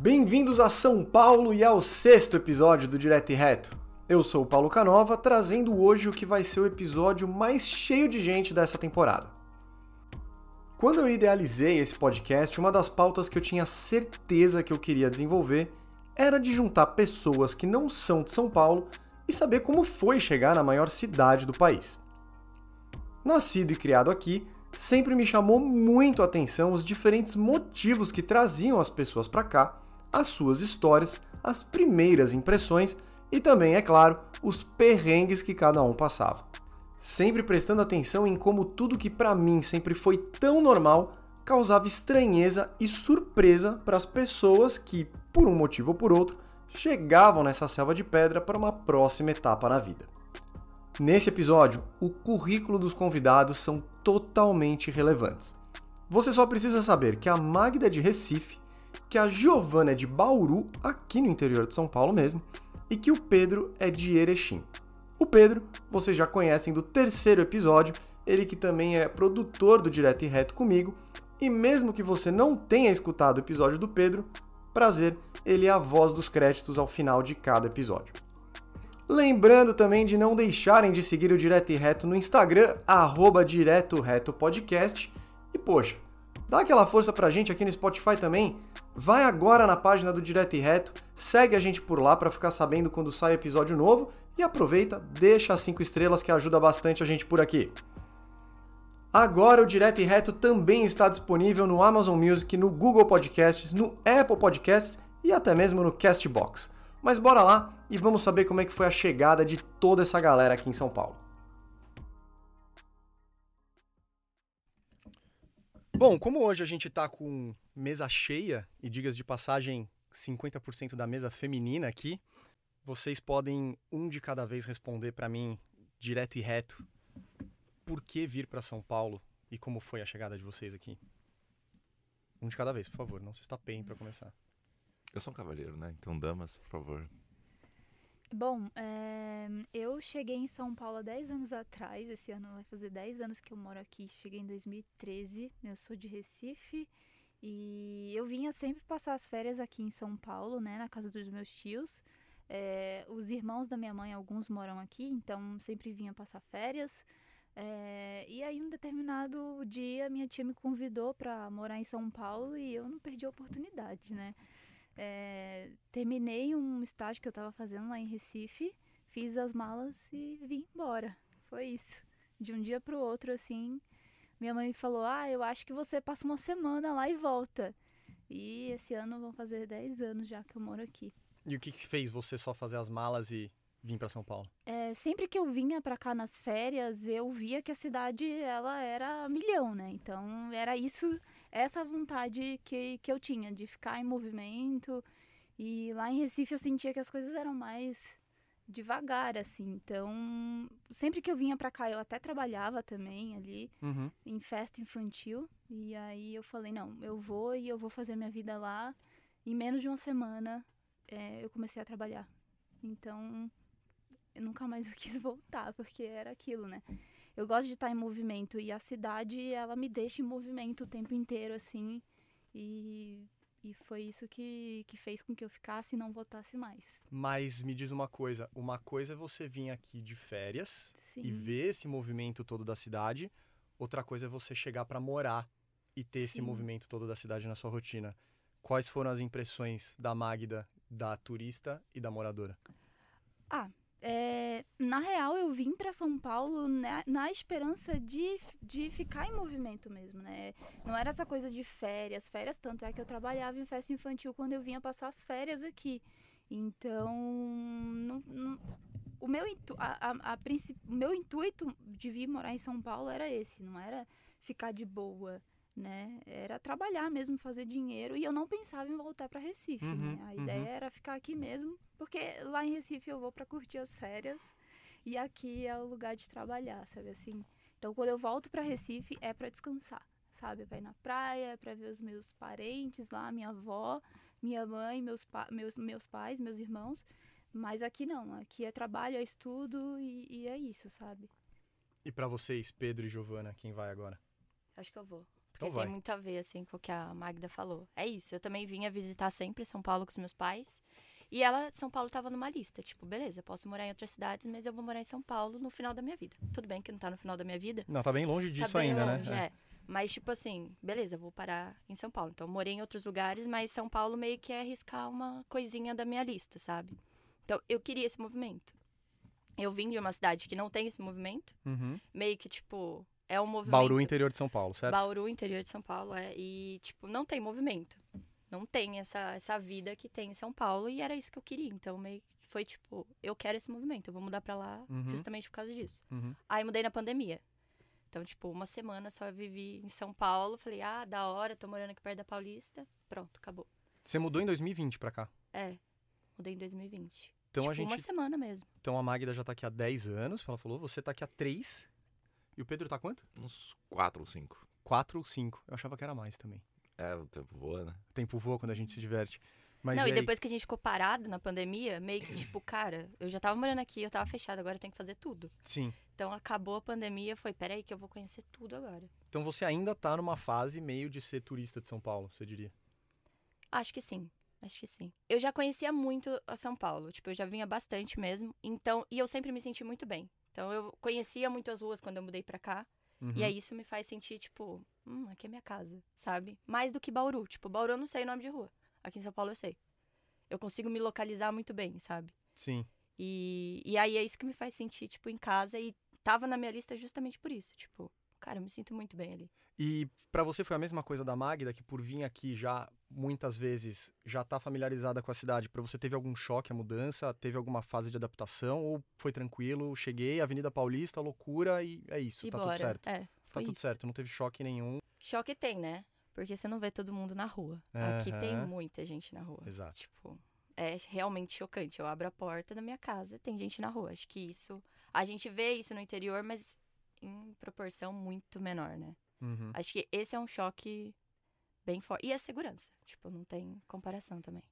Bem-vindos a São Paulo e ao sexto episódio do Direto e Reto. Eu sou o Paulo Canova, trazendo hoje o que vai ser o episódio mais cheio de gente dessa temporada. Quando eu idealizei esse podcast, uma das pautas que eu tinha certeza que eu queria desenvolver era de juntar pessoas que não são de São Paulo e saber como foi chegar na maior cidade do país. Nascido e criado aqui, sempre me chamou muito a atenção os diferentes motivos que traziam as pessoas para cá, as suas histórias, as primeiras impressões e também, é claro, os perrengues que cada um passava. Sempre prestando atenção em como tudo que para mim sempre foi tão normal causava estranheza e surpresa para as pessoas que, por um motivo ou por outro, chegavam nessa selva de pedra para uma próxima etapa na vida. Nesse episódio, o currículo dos convidados são totalmente relevantes. Você só precisa saber que a Magda de Recife, que a Giovana é de Bauru, aqui no interior de São Paulo mesmo, e que o Pedro é de Erechim. O Pedro, vocês já conhecem do terceiro episódio, ele que também é produtor do Direto e Reto comigo, e mesmo que você não tenha escutado o episódio do Pedro, prazer, ele é a voz dos créditos ao final de cada episódio. Lembrando também de não deixarem de seguir o Direto e Reto no Instagram, arroba Direto Reto Podcast. E poxa, dá aquela força pra gente aqui no Spotify também. Vai agora na página do Direto e Reto, segue a gente por lá para ficar sabendo quando sai episódio novo e aproveita, deixa as 5 estrelas que ajuda bastante a gente por aqui. Agora o Direto e Reto também está disponível no Amazon Music, no Google Podcasts, no Apple Podcasts e até mesmo no Castbox. Mas bora lá e vamos saber como é que foi a chegada de toda essa galera aqui em São Paulo. Bom, como hoje a gente tá com mesa cheia e digas de passagem 50% da mesa feminina aqui, vocês podem um de cada vez responder para mim direto e reto por que vir para São Paulo e como foi a chegada de vocês aqui. Um de cada vez, por favor, não se estapeiem para começar. Eu sou um cavalheiro, né? Então, damas, por favor. Bom, é, eu cheguei em São Paulo há 10 anos atrás. Esse ano vai fazer 10 anos que eu moro aqui. Cheguei em 2013. Eu sou de Recife. E eu vinha sempre passar as férias aqui em São Paulo, né? Na casa dos meus tios. É, os irmãos da minha mãe, alguns moram aqui, então sempre vinha passar férias. É, e aí, um determinado dia, minha tia me convidou para morar em São Paulo e eu não perdi a oportunidade, né? É, terminei um estágio que eu estava fazendo lá em Recife, fiz as malas e vim embora. Foi isso. De um dia para o outro, assim, minha mãe falou: Ah, eu acho que você passa uma semana lá e volta. E esse ano vão fazer 10 anos já que eu moro aqui. E o que, que fez você só fazer as malas e vir para São Paulo? É, sempre que eu vinha para cá nas férias, eu via que a cidade ela era milhão, né? Então era isso essa vontade que, que eu tinha de ficar em movimento. E lá em Recife eu sentia que as coisas eram mais devagar, assim. Então, sempre que eu vinha pra cá, eu até trabalhava também ali Uhum. em festa infantil. E aí eu falei, não, eu vou e eu vou fazer minha vida lá. Em menos de uma semana é, eu comecei a trabalhar. Então, eu nunca mais quis voltar, porque era aquilo, né? Eu gosto de estar em movimento e a cidade, ela me deixa em movimento o tempo inteiro, assim. E, e foi isso que, que fez com que eu ficasse e não voltasse mais. Mas me diz uma coisa: uma coisa é você vir aqui de férias Sim. e ver esse movimento todo da cidade, outra coisa é você chegar para morar e ter esse Sim. movimento todo da cidade na sua rotina. Quais foram as impressões da Magda, da turista e da moradora? Ah, é, na real, eu vim para São Paulo na, na esperança de, de ficar em movimento mesmo, né? Não era essa coisa de férias, férias tanto é que eu trabalhava em festa infantil quando eu vinha passar as férias aqui. Então, não- não- o, meu intu, a, a, a o meu intuito de vir morar em São Paulo era esse, não era ficar de boa, né? Era trabalhar mesmo, fazer dinheiro e eu não pensava em voltar para Recife, Uhum, né? A ideia uhum. era ficar aqui mesmo, porque lá em Recife eu vou para curtir as férias e aqui é o lugar de trabalhar, sabe assim? Então quando eu volto para Recife é para descansar, sabe? Para ir na praia, para ver os meus parentes lá, minha avó, minha mãe, meus, pa meus, meus pais, meus irmãos. Mas aqui não, aqui é trabalho, é estudo e, e é isso, sabe? E para vocês, Pedro e Giovana, quem vai agora? Acho que eu vou. Porque Então tem muito a ver, assim, com o que a Magda falou. É isso, eu também vinha visitar sempre São Paulo com os meus pais. E ela, São Paulo, tava numa lista. Tipo, beleza, posso morar em outras cidades, mas eu vou morar em São Paulo no final da minha vida. Tudo bem que não tá no final da minha vida. Não, tá bem longe disso tá bem ainda, longe, né? é. Mas, tipo assim, beleza, vou parar em São Paulo. Então, eu morei em outros lugares, mas São Paulo meio que é arriscar uma coisinha da minha lista, sabe? Então, eu queria esse movimento. Eu vim de uma cidade que não tem esse movimento. Uhum. Meio que, tipo, é um movimento... Bauru, interior de São Paulo, certo? Bauru, interior de São Paulo, é. E, tipo, não tem movimento. Não tem essa, essa vida que tem em São Paulo e era isso que eu queria. Então, meio foi tipo, eu quero esse movimento, eu vou mudar pra lá Uhum. justamente por causa disso. Uhum. Aí mudei na pandemia. Então, tipo, uma semana só eu vivi em São Paulo. Falei, ah, da hora, tô morando aqui perto da Paulista. Pronto, acabou. Você mudou em 2020 pra cá. É, mudei em 2020. Então tipo, a gente. uma semana mesmo. Então a Magda já tá aqui há 10 anos, ela falou, você tá aqui há 3. E o Pedro tá quanto? Uns quatro ou cinco. 4 ou 5. Eu achava que era mais também. É, o tempo voa, né? O tempo voa quando a gente se diverte. Mas não, e e aí? depois que a gente ficou parado na pandemia, meio que, tipo, cara, eu já tava morando aqui, eu tava fechado, agora eu tenho que fazer tudo. Sim. Então acabou a pandemia, foi, peraí que eu vou conhecer tudo agora. Então você ainda tá numa fase meio de ser turista de São Paulo, você diria? Acho que sim. Acho que sim. Eu já conhecia muito a São Paulo, tipo, eu já vinha bastante mesmo. Então, e eu sempre me senti muito bem. Então eu conhecia muito as ruas quando eu mudei pra cá. Uhum. E aí isso me faz sentir, tipo, hum, aqui é minha casa, sabe? Mais do que Bauru. Tipo, Bauru eu não sei o nome de rua. Aqui em São Paulo eu sei. Eu consigo me localizar muito bem, sabe? Sim. E, e aí é isso que me faz sentir, tipo, em casa. E tava na minha lista justamente por isso. Tipo, cara, eu me sinto muito bem ali. E pra você foi a mesma coisa da Magda, que por vir aqui já muitas vezes já tá familiarizada com a cidade. Pra você teve algum choque a mudança? Teve alguma fase de adaptação? Ou foi tranquilo? Cheguei, Avenida Paulista, loucura e é isso, e tá bora. tudo certo. É, Tá tudo isso. certo, não teve choque nenhum. Choque tem, né? Porque você não vê todo mundo na rua. Aqui tem muita gente na rua. Exato. Tipo, é realmente chocante. Eu abro a porta da minha casa, tem gente na rua. Acho que isso. A gente vê isso no interior, mas em proporção muito menor, né? Uhum. Acho que esse é um choque bem forte. E a segurança. Tipo, não tem comparação também.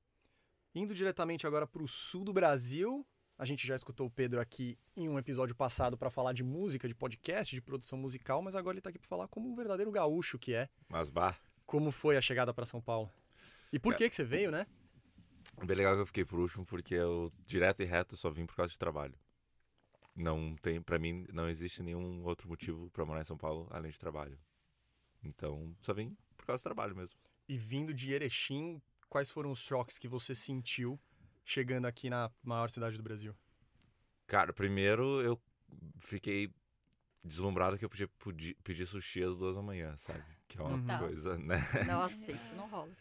Indo diretamente agora pro sul do Brasil, a gente já escutou o Pedro aqui em um episódio passado pra falar de música, de podcast, de produção musical, mas agora ele tá aqui pra falar como um verdadeiro gaúcho que é. Mas, bah, Como foi a chegada pra São Paulo? E por É. que que você veio, né? bem legal que eu fiquei por último, porque eu, direto e reto, só vim por causa de trabalho. Não tem, pra mim, não existe nenhum outro motivo pra morar em São Paulo além de trabalho. Então, só vim por causa do trabalho mesmo. E vindo de Erechim, quais foram os choques que você sentiu chegando aqui na maior cidade do Brasil? Cara, primeiro eu fiquei deslumbrado que eu podia pedi- pedir sushi às duas da manhã, sabe? Que é uma Uhum. coisa, né? Nossa, isso não rola.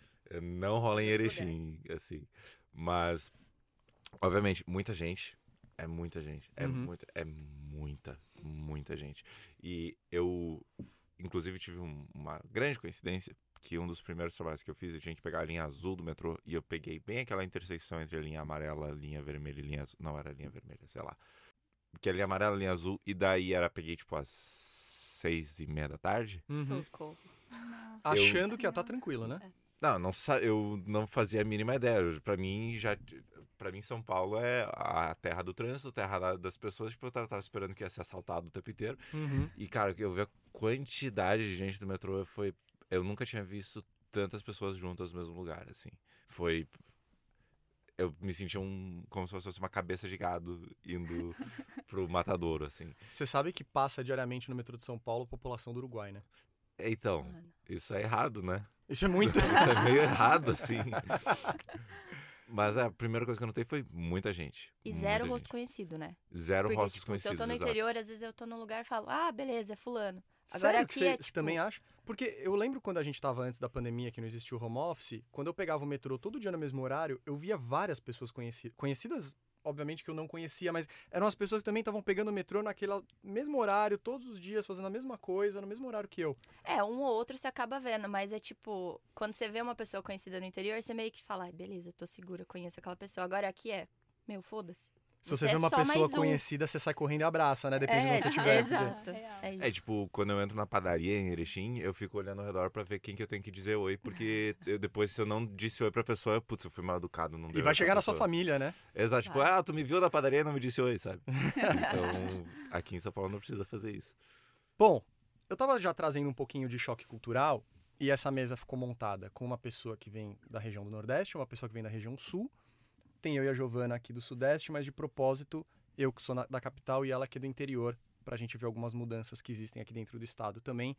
Não rola em Erechim, assim. Mas, obviamente, muita gente. É muita gente. É Uhum. muita, é muita, muita gente. E eu, inclusive, tive um- uma grande coincidência que um dos primeiros trabalhos que eu fiz, eu tinha que pegar a linha azul do metrô e eu peguei bem aquela intersecção entre a linha amarela, a linha vermelha e a linha azul. Não era a linha vermelha, sei lá. Que é a linha amarela, a linha azul, e daí era, peguei tipo às seis e meia da tarde. Socorro. Achando que ia estar tranquilo, né? Não, não sa- eu não fazia a mínima ideia. Eu- Pra mim, já. Pra mim, São Paulo é a terra do trânsito, a terra da- das pessoas. Tipo, eu tava, tava esperando que ia ser assaltado o tempo inteiro. Uhum. E, cara, eu vi a quantidade de gente do metrô. Foi. Eu nunca tinha visto tantas pessoas juntas no mesmo lugar, assim. Foi. Eu me senti um, como se fosse uma cabeça de gado indo pro matadouro, assim. Você sabe que passa diariamente no metrô de São Paulo a população do Uruguai, né? Então, Mano. isso é errado, né? Isso é muito. Isso é meio errado, assim. Mas a primeira coisa que eu notei foi muita gente. E zero gente. rosto conhecido, né? Zero Porque, rostos tipo, se conhecidos. eu tô no exato. interior, às vezes eu tô num lugar e falo, ah, beleza, é fulano. Agora Sério que você, é, tipo- também acha? Porque eu lembro quando a gente tava antes da pandemia, que não existia o home office, quando eu pegava o metrô todo dia no mesmo horário, eu via várias pessoas conhecidas. Conhecidas, obviamente, que eu não conhecia, mas eram as pessoas que também estavam pegando o metrô naquele mesmo horário, todos os dias, fazendo a mesma coisa, no mesmo horário que eu. É, um ou outro você acaba vendo, mas é tipo, quando você vê uma pessoa conhecida no interior, você meio que fala, ai, beleza, tô segura, conheço aquela pessoa. Agora aqui é, meu, foda-se. Se você é vê uma só pessoa mais um. conhecida, você sai correndo e abraça, né? Depende de É, onde você estiver. exato. Real. É isso. É tipo, quando eu entro na padaria em Erechim, eu fico olhando ao redor pra ver quem que eu tenho que dizer oi, porque eu- depois, se eu não disse oi pra pessoa, putz, eu fui mal educado, não E dei vai chegar na sua família, né? Exato, tipo, ah, tu me viu na padaria e não me disse oi, sabe? Então, aqui em São Paulo não precisa fazer isso. Bom, eu tava já trazendo um pouquinho de choque cultural e essa mesa ficou montada com uma pessoa que vem da região do Nordeste, uma pessoa que vem da região Sul. Tem eu e a Giovana aqui do Sudeste, mas de propósito, eu que sou na- da capital e ela aqui do interior, pra gente ver algumas mudanças que existem aqui dentro do estado também.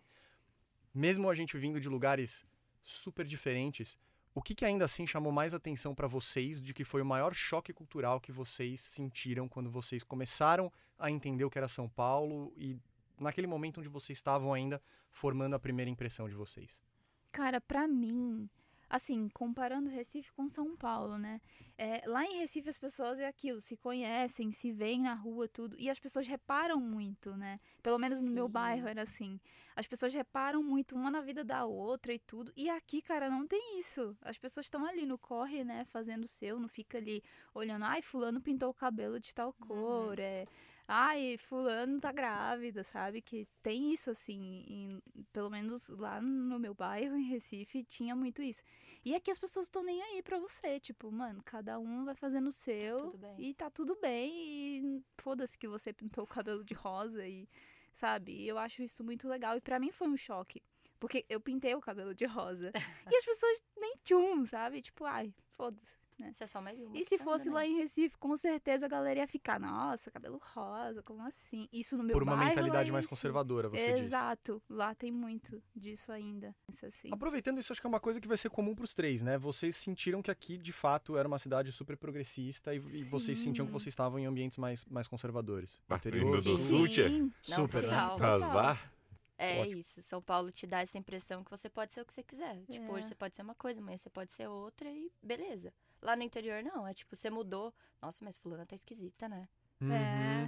Mesmo a gente vindo de lugares super diferentes, o que, que ainda assim chamou mais atenção pra vocês de que foi o maior choque cultural que vocês sentiram quando vocês começaram a entender o que era São Paulo e naquele momento onde vocês estavam ainda formando a primeira impressão de vocês? Cara, pra mim, assim, comparando Recife com São Paulo, né? É, lá em Recife as pessoas é aquilo, se conhecem, se veem na rua, tudo. E as pessoas reparam muito, né? Pelo menos no meu Sim. bairro era assim. As pessoas reparam muito uma na vida da outra e tudo. E aqui, cara, não tem isso. As pessoas estão ali no corre, né? Fazendo o seu, não fica ali olhando, ai, fulano pintou o cabelo de tal cor, é. Ai, fulano tá grávida, sabe? Que tem isso, assim, em- pelo menos lá no meu bairro, em Recife, tinha muito isso. E aqui as pessoas estão nem aí pra você, tipo, mano, cada um vai fazendo o seu tudo bem. e tá tudo bem e foda-se que você pintou o cabelo de rosa e, sabe? E eu acho isso muito legal e pra mim foi um choque, porque eu pintei o cabelo de rosa e as pessoas nem tchum, sabe? Tipo, ai, foda-se. Isso é só mais uma. E se tá fosse andando lá em Recife, com certeza a galera ia ficar, nossa, cabelo rosa, como assim? Isso no meu Por uma bairro, mentalidade mais conservadora, você diz. Exato, lá tem muito disso ainda. Isso assim. Aproveitando isso, acho que é uma coisa que vai ser comum pros três, né? Vocês sentiram que aqui, de fato, era uma cidade super progressista e, e vocês sentiam que vocês estavam em ambientes mais, mais conservadores. Ah, Interior, do sul. tia? Sim, Não, Super, né? Tasbar? É Ótimo. isso. São Paulo te dá essa impressão que você pode ser o que você quiser. Tipo, É. hoje você pode ser uma coisa, amanhã você pode ser outra e beleza. Lá no interior, não. É tipo, você mudou. Nossa, mas fulana tá esquisita, né? Uhum,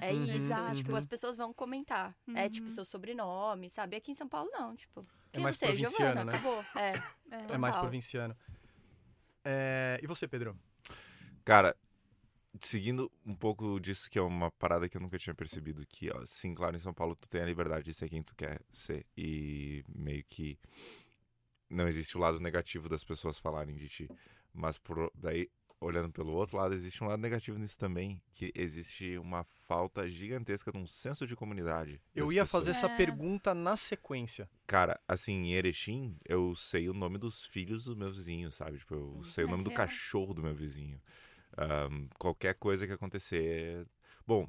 É uhum, isso. exato. Tipo, as pessoas vão comentar. É tipo Uhum. seu sobrenome, sabe? Aqui em São Paulo, não. Tipo, quem mais você? provinciano, Giovana, né? acabou. É. É. É mais provinciano. É, E você, Pedro? Cara, seguindo um pouco disso, que é uma parada que eu nunca tinha percebido, que, ó, sim, claro, em São Paulo tu tem a liberdade de ser quem tu quer ser. E meio que não existe o lado negativo das pessoas falarem de ti. Mas por, daí, olhando pelo outro lado, existe um lado negativo nisso também, que existe uma falta gigantesca de um senso de comunidade. Eu ia pessoas. fazer essa É. pergunta na sequência. Cara, assim, em Erechim, eu sei o nome dos filhos do meu vizinho, sabe? Tipo, eu sei o É nome do real. cachorro do meu vizinho. Ahn, qualquer coisa que acontecer. Bom,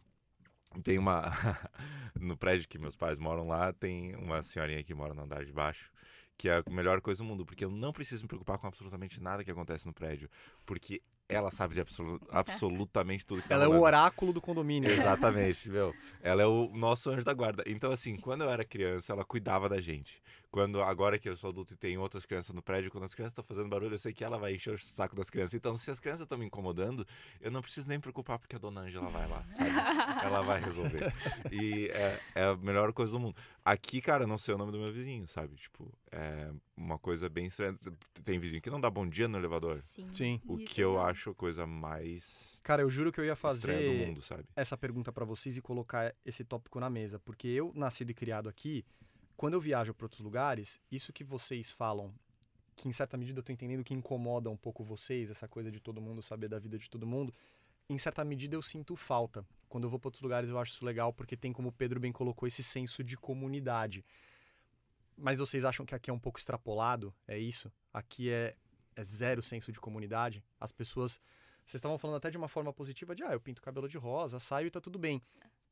tem uma. no prédio que meus pais moram lá, tem uma senhorinha que mora no andar de baixo, que é a melhor coisa do mundo, porque eu não preciso me preocupar com absolutamente nada que acontece no prédio, porque ela sabe de absolu- absolutamente tudo que tá Ela é o oráculo do condomínio. Exatamente, meu. Ela é o nosso anjo da guarda. Então, assim, quando eu era criança, ela cuidava da gente. Quando, agora que eu sou adulto e tem outras crianças no prédio, quando as crianças estão fazendo barulho, eu sei que ela vai encher o saco das crianças. Então, se as crianças estão me incomodando, eu não preciso nem me preocupar, porque a dona Ângela vai lá, sabe? ela vai resolver. E é, é a melhor coisa do mundo. Aqui, cara, eu não sei o nome do meu vizinho, sabe? Tipo, é uma coisa bem estranha. Tem vizinho que não dá bom dia no elevador. Sim. Sim. O que eu acho a coisa mais Cara, eu juro que eu ia estranha do fazer mundo, sabe? essa pergunta pra vocês e colocar esse tópico na mesa, porque eu, nascido e criado aqui, quando eu viajo pra outros lugares, isso que vocês falam, que em certa medida eu tô entendendo que incomoda um pouco vocês, essa coisa de todo mundo saber da vida de todo mundo, em certa medida eu sinto falta. Quando eu vou pra outros lugares eu acho isso legal, porque tem, como o Pedro bem colocou, esse senso de comunidade. Mas vocês acham que aqui é um pouco extrapolado? É isso? Aqui é, é zero senso de comunidade? As pessoas. Vocês estavam falando até de uma forma positiva de, ah, eu pinto cabelo de rosa, saio e tá tudo bem.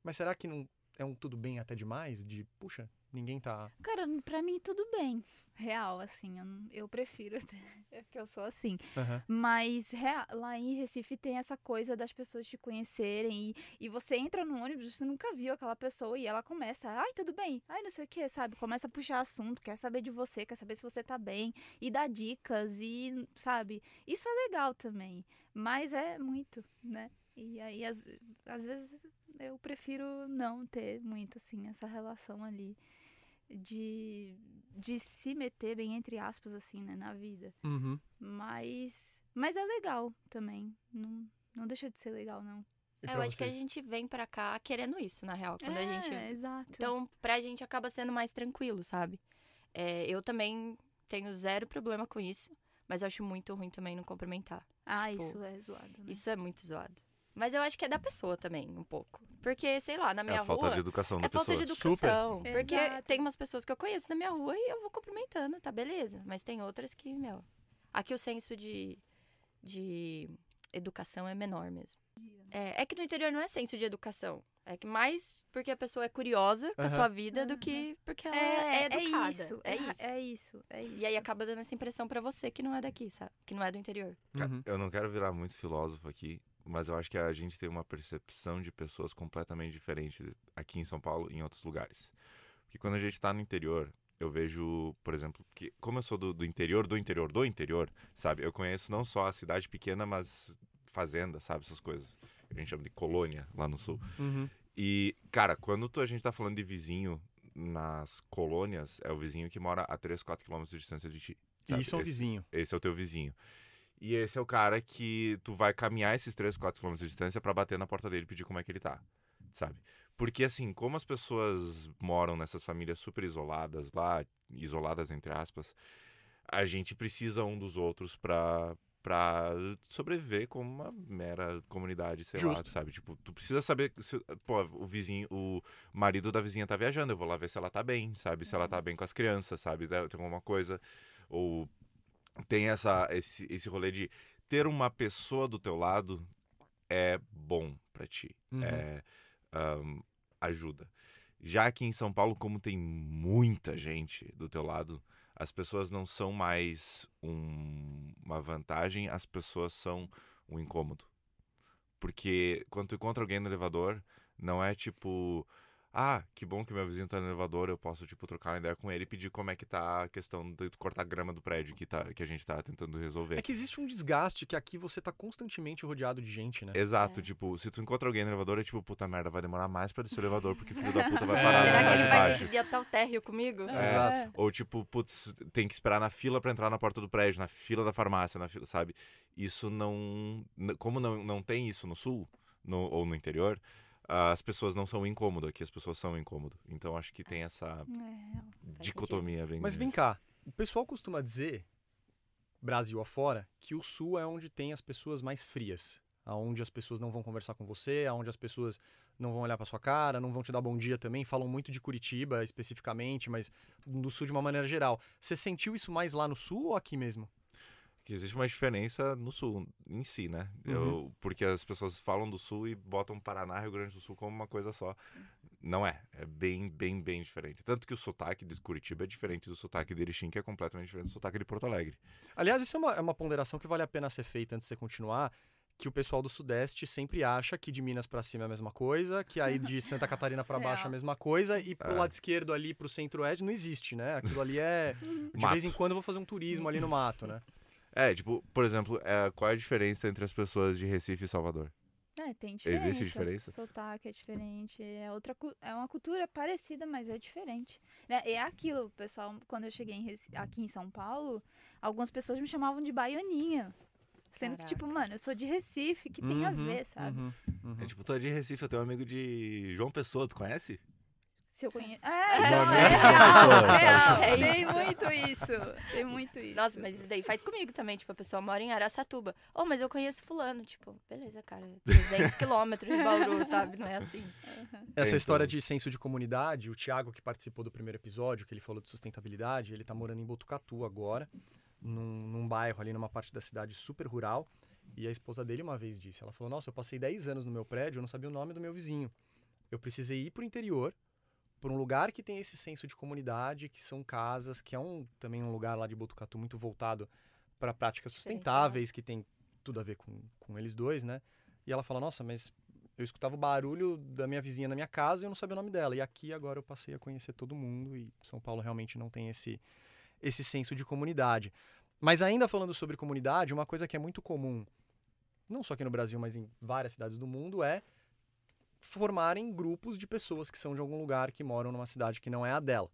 Mas será que não é um tudo bem até demais? De, puxa, ninguém tá. Cara, pra mim tudo bem. Real, assim, eu, eu prefiro que eu sou assim. Aham. Mas rea- lá em Recife tem essa coisa das pessoas te conhecerem e, e você entra no ônibus, você nunca viu aquela pessoa e ela começa, ai, tudo bem, ai, não sei o que, sabe? Começa a puxar assunto, quer saber de você, quer saber se você tá bem e dá dicas e, sabe? Isso é legal também, mas é muito, né? E aí, às, às vezes, eu prefiro não ter muito, assim, essa relação ali de, de se meter bem entre aspas, assim, né, na vida. Uhum. Mas. Mas é legal também. Não, não deixa de ser legal, não. É, eu acho que a gente vem pra cá querendo isso, na real. Quando é, a gente. Exato. Então, pra gente acaba sendo mais tranquilo, sabe? É, eu também tenho zero problema com isso, mas eu acho muito ruim também não cumprimentar. ah, tipo, isso é zoado. Né? Isso é muito zoado. Mas eu acho que é da pessoa também, um pouco. Porque, sei lá, na É minha a falta rua. de educação da É falta pessoa. de Super. educação. Porque Exato. tem umas pessoas que eu conheço na minha rua e eu vou cumprimentando, tá beleza. Mas tem outras que, meu. Aqui o senso de, de educação é menor mesmo. É, é que no interior não é senso de educação. É que mais porque a pessoa é curiosa com a sua vida do que porque ela é, educada. isso, É é, isso. é isso, é isso. E aí acaba dando essa impressão pra você que não é daqui, sabe? Que não é do interior. Uhum. Eu não quero virar muito filósofo aqui, mas eu acho que a gente tem uma percepção de pessoas completamente diferente aqui em São Paulo e em outros lugares. Porque quando a gente tá no interior, eu vejo, por exemplo, que como eu sou do, do interior, do interior, do interior, sabe? Eu conheço não só a cidade pequena, mas fazenda, sabe? Essas coisas. A gente chama de colônia lá no sul. Uhum. E, cara, quando tu- a gente tá falando de vizinho nas colônias, é o vizinho que mora a 3, 4 quilômetros de distância de ti. Sabe? isso é um Esse- vizinho. esse é o teu vizinho. E esse é o cara que tu vai caminhar esses 3, 4 km de distância pra bater na porta dele e pedir como é que ele tá, sabe? Porque assim, como as pessoas moram nessas famílias super isoladas lá, isoladas entre aspas, a gente precisa um dos outros pra para sobreviver como uma mera comunidade, sei lá, Justo. sabe? Tipo, tu precisa saber se, pô, o vizinho, o marido da vizinha tá viajando, eu vou lá ver se ela tá bem, sabe? Se ela tá bem com as crianças, sabe? Tem alguma coisa ou tem essa esse, esse rolê de ter uma pessoa do teu lado é bom pra ti. Uhum. É, ahn, ajuda. Já aqui em São Paulo, como tem muita gente do teu lado, as pessoas não são mais um- uma vantagem, as pessoas são um incômodo. Porque quando tu encontra alguém no elevador, não é tipo, ah, que bom que meu vizinho tá no elevador, eu posso, tipo, trocar uma ideia com ele e pedir como é que tá a questão de cortar grama do prédio que, tá, que a gente tá tentando resolver. É que existe um desgaste que aqui você tá constantemente rodeado de gente, né? Exato, É. tipo, se tu encontra alguém no elevador, é tipo, puta merda, vai demorar mais pra descer o elevador, porque o filho da puta vai É. parar Será lá que ele vai ter que até o térreo comigo? É. Exato. Ou tipo, putz, tem que esperar na fila pra entrar na porta do prédio, na fila da farmácia, na fila, sabe? Isso não. Como não, não tem isso no sul, no, ou no interior, as pessoas não são incômodo aqui, as pessoas são incômodo. Então acho que tem essa É, dicotomia bem Mas vem cá, o pessoal costuma dizer, Brasil afora, que o sul é onde tem as pessoas mais frias. Aonde as pessoas não vão conversar com você, aonde as pessoas não vão olhar pra sua cara, não vão te dar bom dia também. Falam muito de Curitiba especificamente, mas do sul de uma maneira geral. Você sentiu isso mais lá no sul ou aqui mesmo? Que existe uma diferença no sul em si, né? Uhum. Eu, porque as pessoas falam do sul e botam Paraná e Rio Grande do Sul como uma coisa só. Não é. É bem, bem, bem diferente. Tanto que o sotaque de Curitiba é diferente do sotaque de Erechim, que é completamente diferente do sotaque de Porto Alegre. Aliás, isso é uma, é uma ponderação que vale a pena ser feita antes de você continuar. Que o pessoal do Sudeste sempre acha que de Minas pra cima é a mesma coisa, que aí de Santa Catarina pra baixo é a mesma coisa, e pro É. lado esquerdo ali pro centro-oeste não existe, né? Aquilo ali é. De Mato. vez em quando eu vou fazer um turismo ali no mato, né? É, tipo, por exemplo, é, qual é a diferença entre as pessoas de Recife e Salvador? É, tem diferença. Existe diferença? Sotaque é diferente, é outra é uma cultura parecida, mas é diferente. Né? É aquilo, pessoal, quando eu cheguei em aqui em São Paulo, algumas pessoas me chamavam de baianinha. Sendo que, tipo, mano, eu sou de Recife, que tem a Uhum, ver, sabe? uhum, uhum. É tipo, tu é de Recife, eu tenho um amigo de João Pessoa, tu conhece? Se eu conheço. É, não é é real, sabe? real. É Tem muito isso. Tem muito isso. Nossa, mas isso daí faz comigo também. Tipo, a pessoa mora em Araçatuba. Oh, mas eu conheço fulano. Tipo, beleza, cara. 300 quilômetros de Bauru, sabe? Não é assim. Essa Então. história de senso de comunidade, o Thiago, que participou do primeiro episódio, que ele falou de sustentabilidade, ele tá morando em Botucatu agora, num, num bairro ali, numa parte da cidade super rural. E a esposa dele uma vez disse: ela falou, nossa, eu passei 10 anos no meu prédio, eu não sabia o nome do meu vizinho. Eu precisei ir pro interior, por um lugar que tem esse senso de comunidade, que são casas, que é um também um lugar lá de Botucatu muito voltado para práticas sustentáveis, que tem tudo a ver com, com eles dois, né? E ela fala, nossa, mas eu escutava o barulho da minha vizinha na minha casa e eu não sabia o nome dela. E aqui agora eu passei a conhecer todo mundo e São Paulo realmente não tem esse, esse senso de comunidade. Mas ainda falando sobre comunidade, uma coisa que é muito comum, não só aqui no Brasil, mas em várias cidades do mundo, é formarem grupos de pessoas que são de algum lugar que moram numa cidade que não é a dela.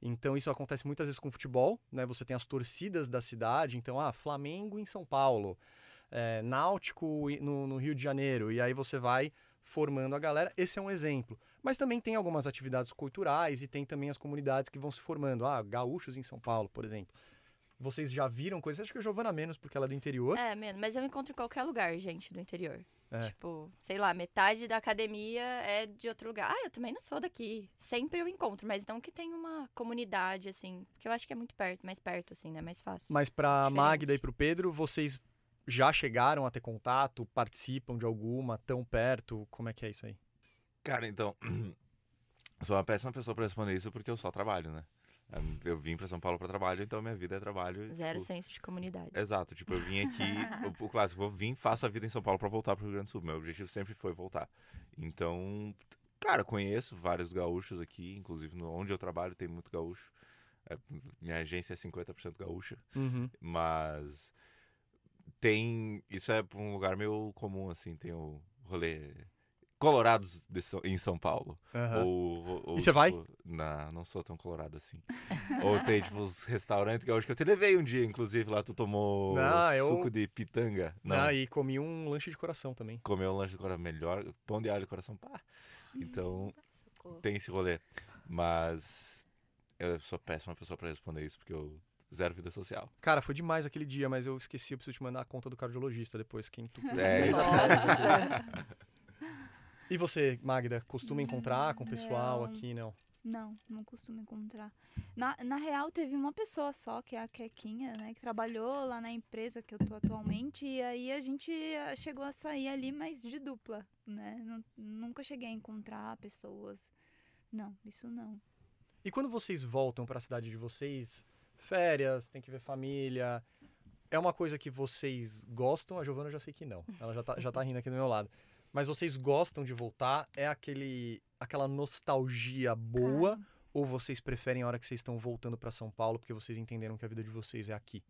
Então isso acontece muitas vezes com futebol, né? Você tem as torcidas da cidade, então, ah, Flamengo em São Paulo, é, Náutico no, no Rio de Janeiro, e aí você vai formando a galera. Esse é um exemplo. Mas também tem algumas atividades culturais e tem também as comunidades que vão se formando. Ah, gaúchos em São Paulo, por exemplo. Vocês já viram coisas? Acho que a Giovana menos, porque ela é do interior. É, mano, mas eu encontro em qualquer lugar, gente, do interior. É. Tipo, sei lá, metade da academia é de outro lugar. Ah, eu também não sou daqui. Sempre eu encontro, mas não que tenha uma comunidade, assim. Porque eu acho que é muito perto, mais perto, assim, né? Mais fácil. Mas pra Diferente. Magda e pro Pedro, vocês já chegaram a ter contato? Participam de alguma? Tão perto? Como é que é isso aí? Cara, então. eu sou uma péssima pessoa pra responder isso porque eu só trabalho, né? Eu vim pra São Paulo pra trabalho, então minha vida é trabalho. Zero tipo, senso de comunidade. Exato, tipo, eu vim aqui, o, o clássico, vou vir, faço a vida em São Paulo pra voltar pro Rio Grande do Sul. Meu objetivo sempre foi voltar. Então, cara, conheço vários gaúchos aqui, inclusive no, onde eu trabalho tem muito gaúcho. É, minha agência é 50% gaúcha, Uhum. mas tem. Isso é um lugar meio comum, assim, tem o rolê. Colorados em São Paulo. Aham. Ou, ou, E você vai? tipo, Não, não sou tão colorado assim. Ou tem, tipo, os restaurantes que eu acho que eu te levei um dia, inclusive, lá tu tomou Não, eu- suco de pitanga. Não, Ah, e comi um lanche de coração também. comeu um lanche de coração melhor, pão de alho de coração, pá. Então, Socorro. tem esse rolê. Mas eu sou péssima pessoa pra responder isso, porque eu zero vida social. Cara, foi demais aquele dia, mas eu esqueci, eu preciso te mandar a conta do cardiologista depois, quem tu... É, Nossa. E você, Magda, costuma encontrar com o pessoal aqui, não? Não, não costumo encontrar. Na, na real, teve uma pessoa só, que é a Quequinha, né? Que trabalhou lá na empresa que eu tô atualmente. E aí a gente ah, chegou a sair ali, mas de dupla, né? Nun- nunca cheguei a encontrar pessoas. Não, isso não. E quando vocês voltam pra cidade de vocês, férias, tem que ver família, é uma coisa que vocês gostam? A Giovana eu já sei que não. Ela já tá, já tá rindo aqui do meu lado. Mas vocês gostam de voltar? É aquele aquela nostalgia boa? Ou vocês preferem a hora que vocês estão voltando pra São Paulo porque vocês entenderam que a vida de vocês é aqui?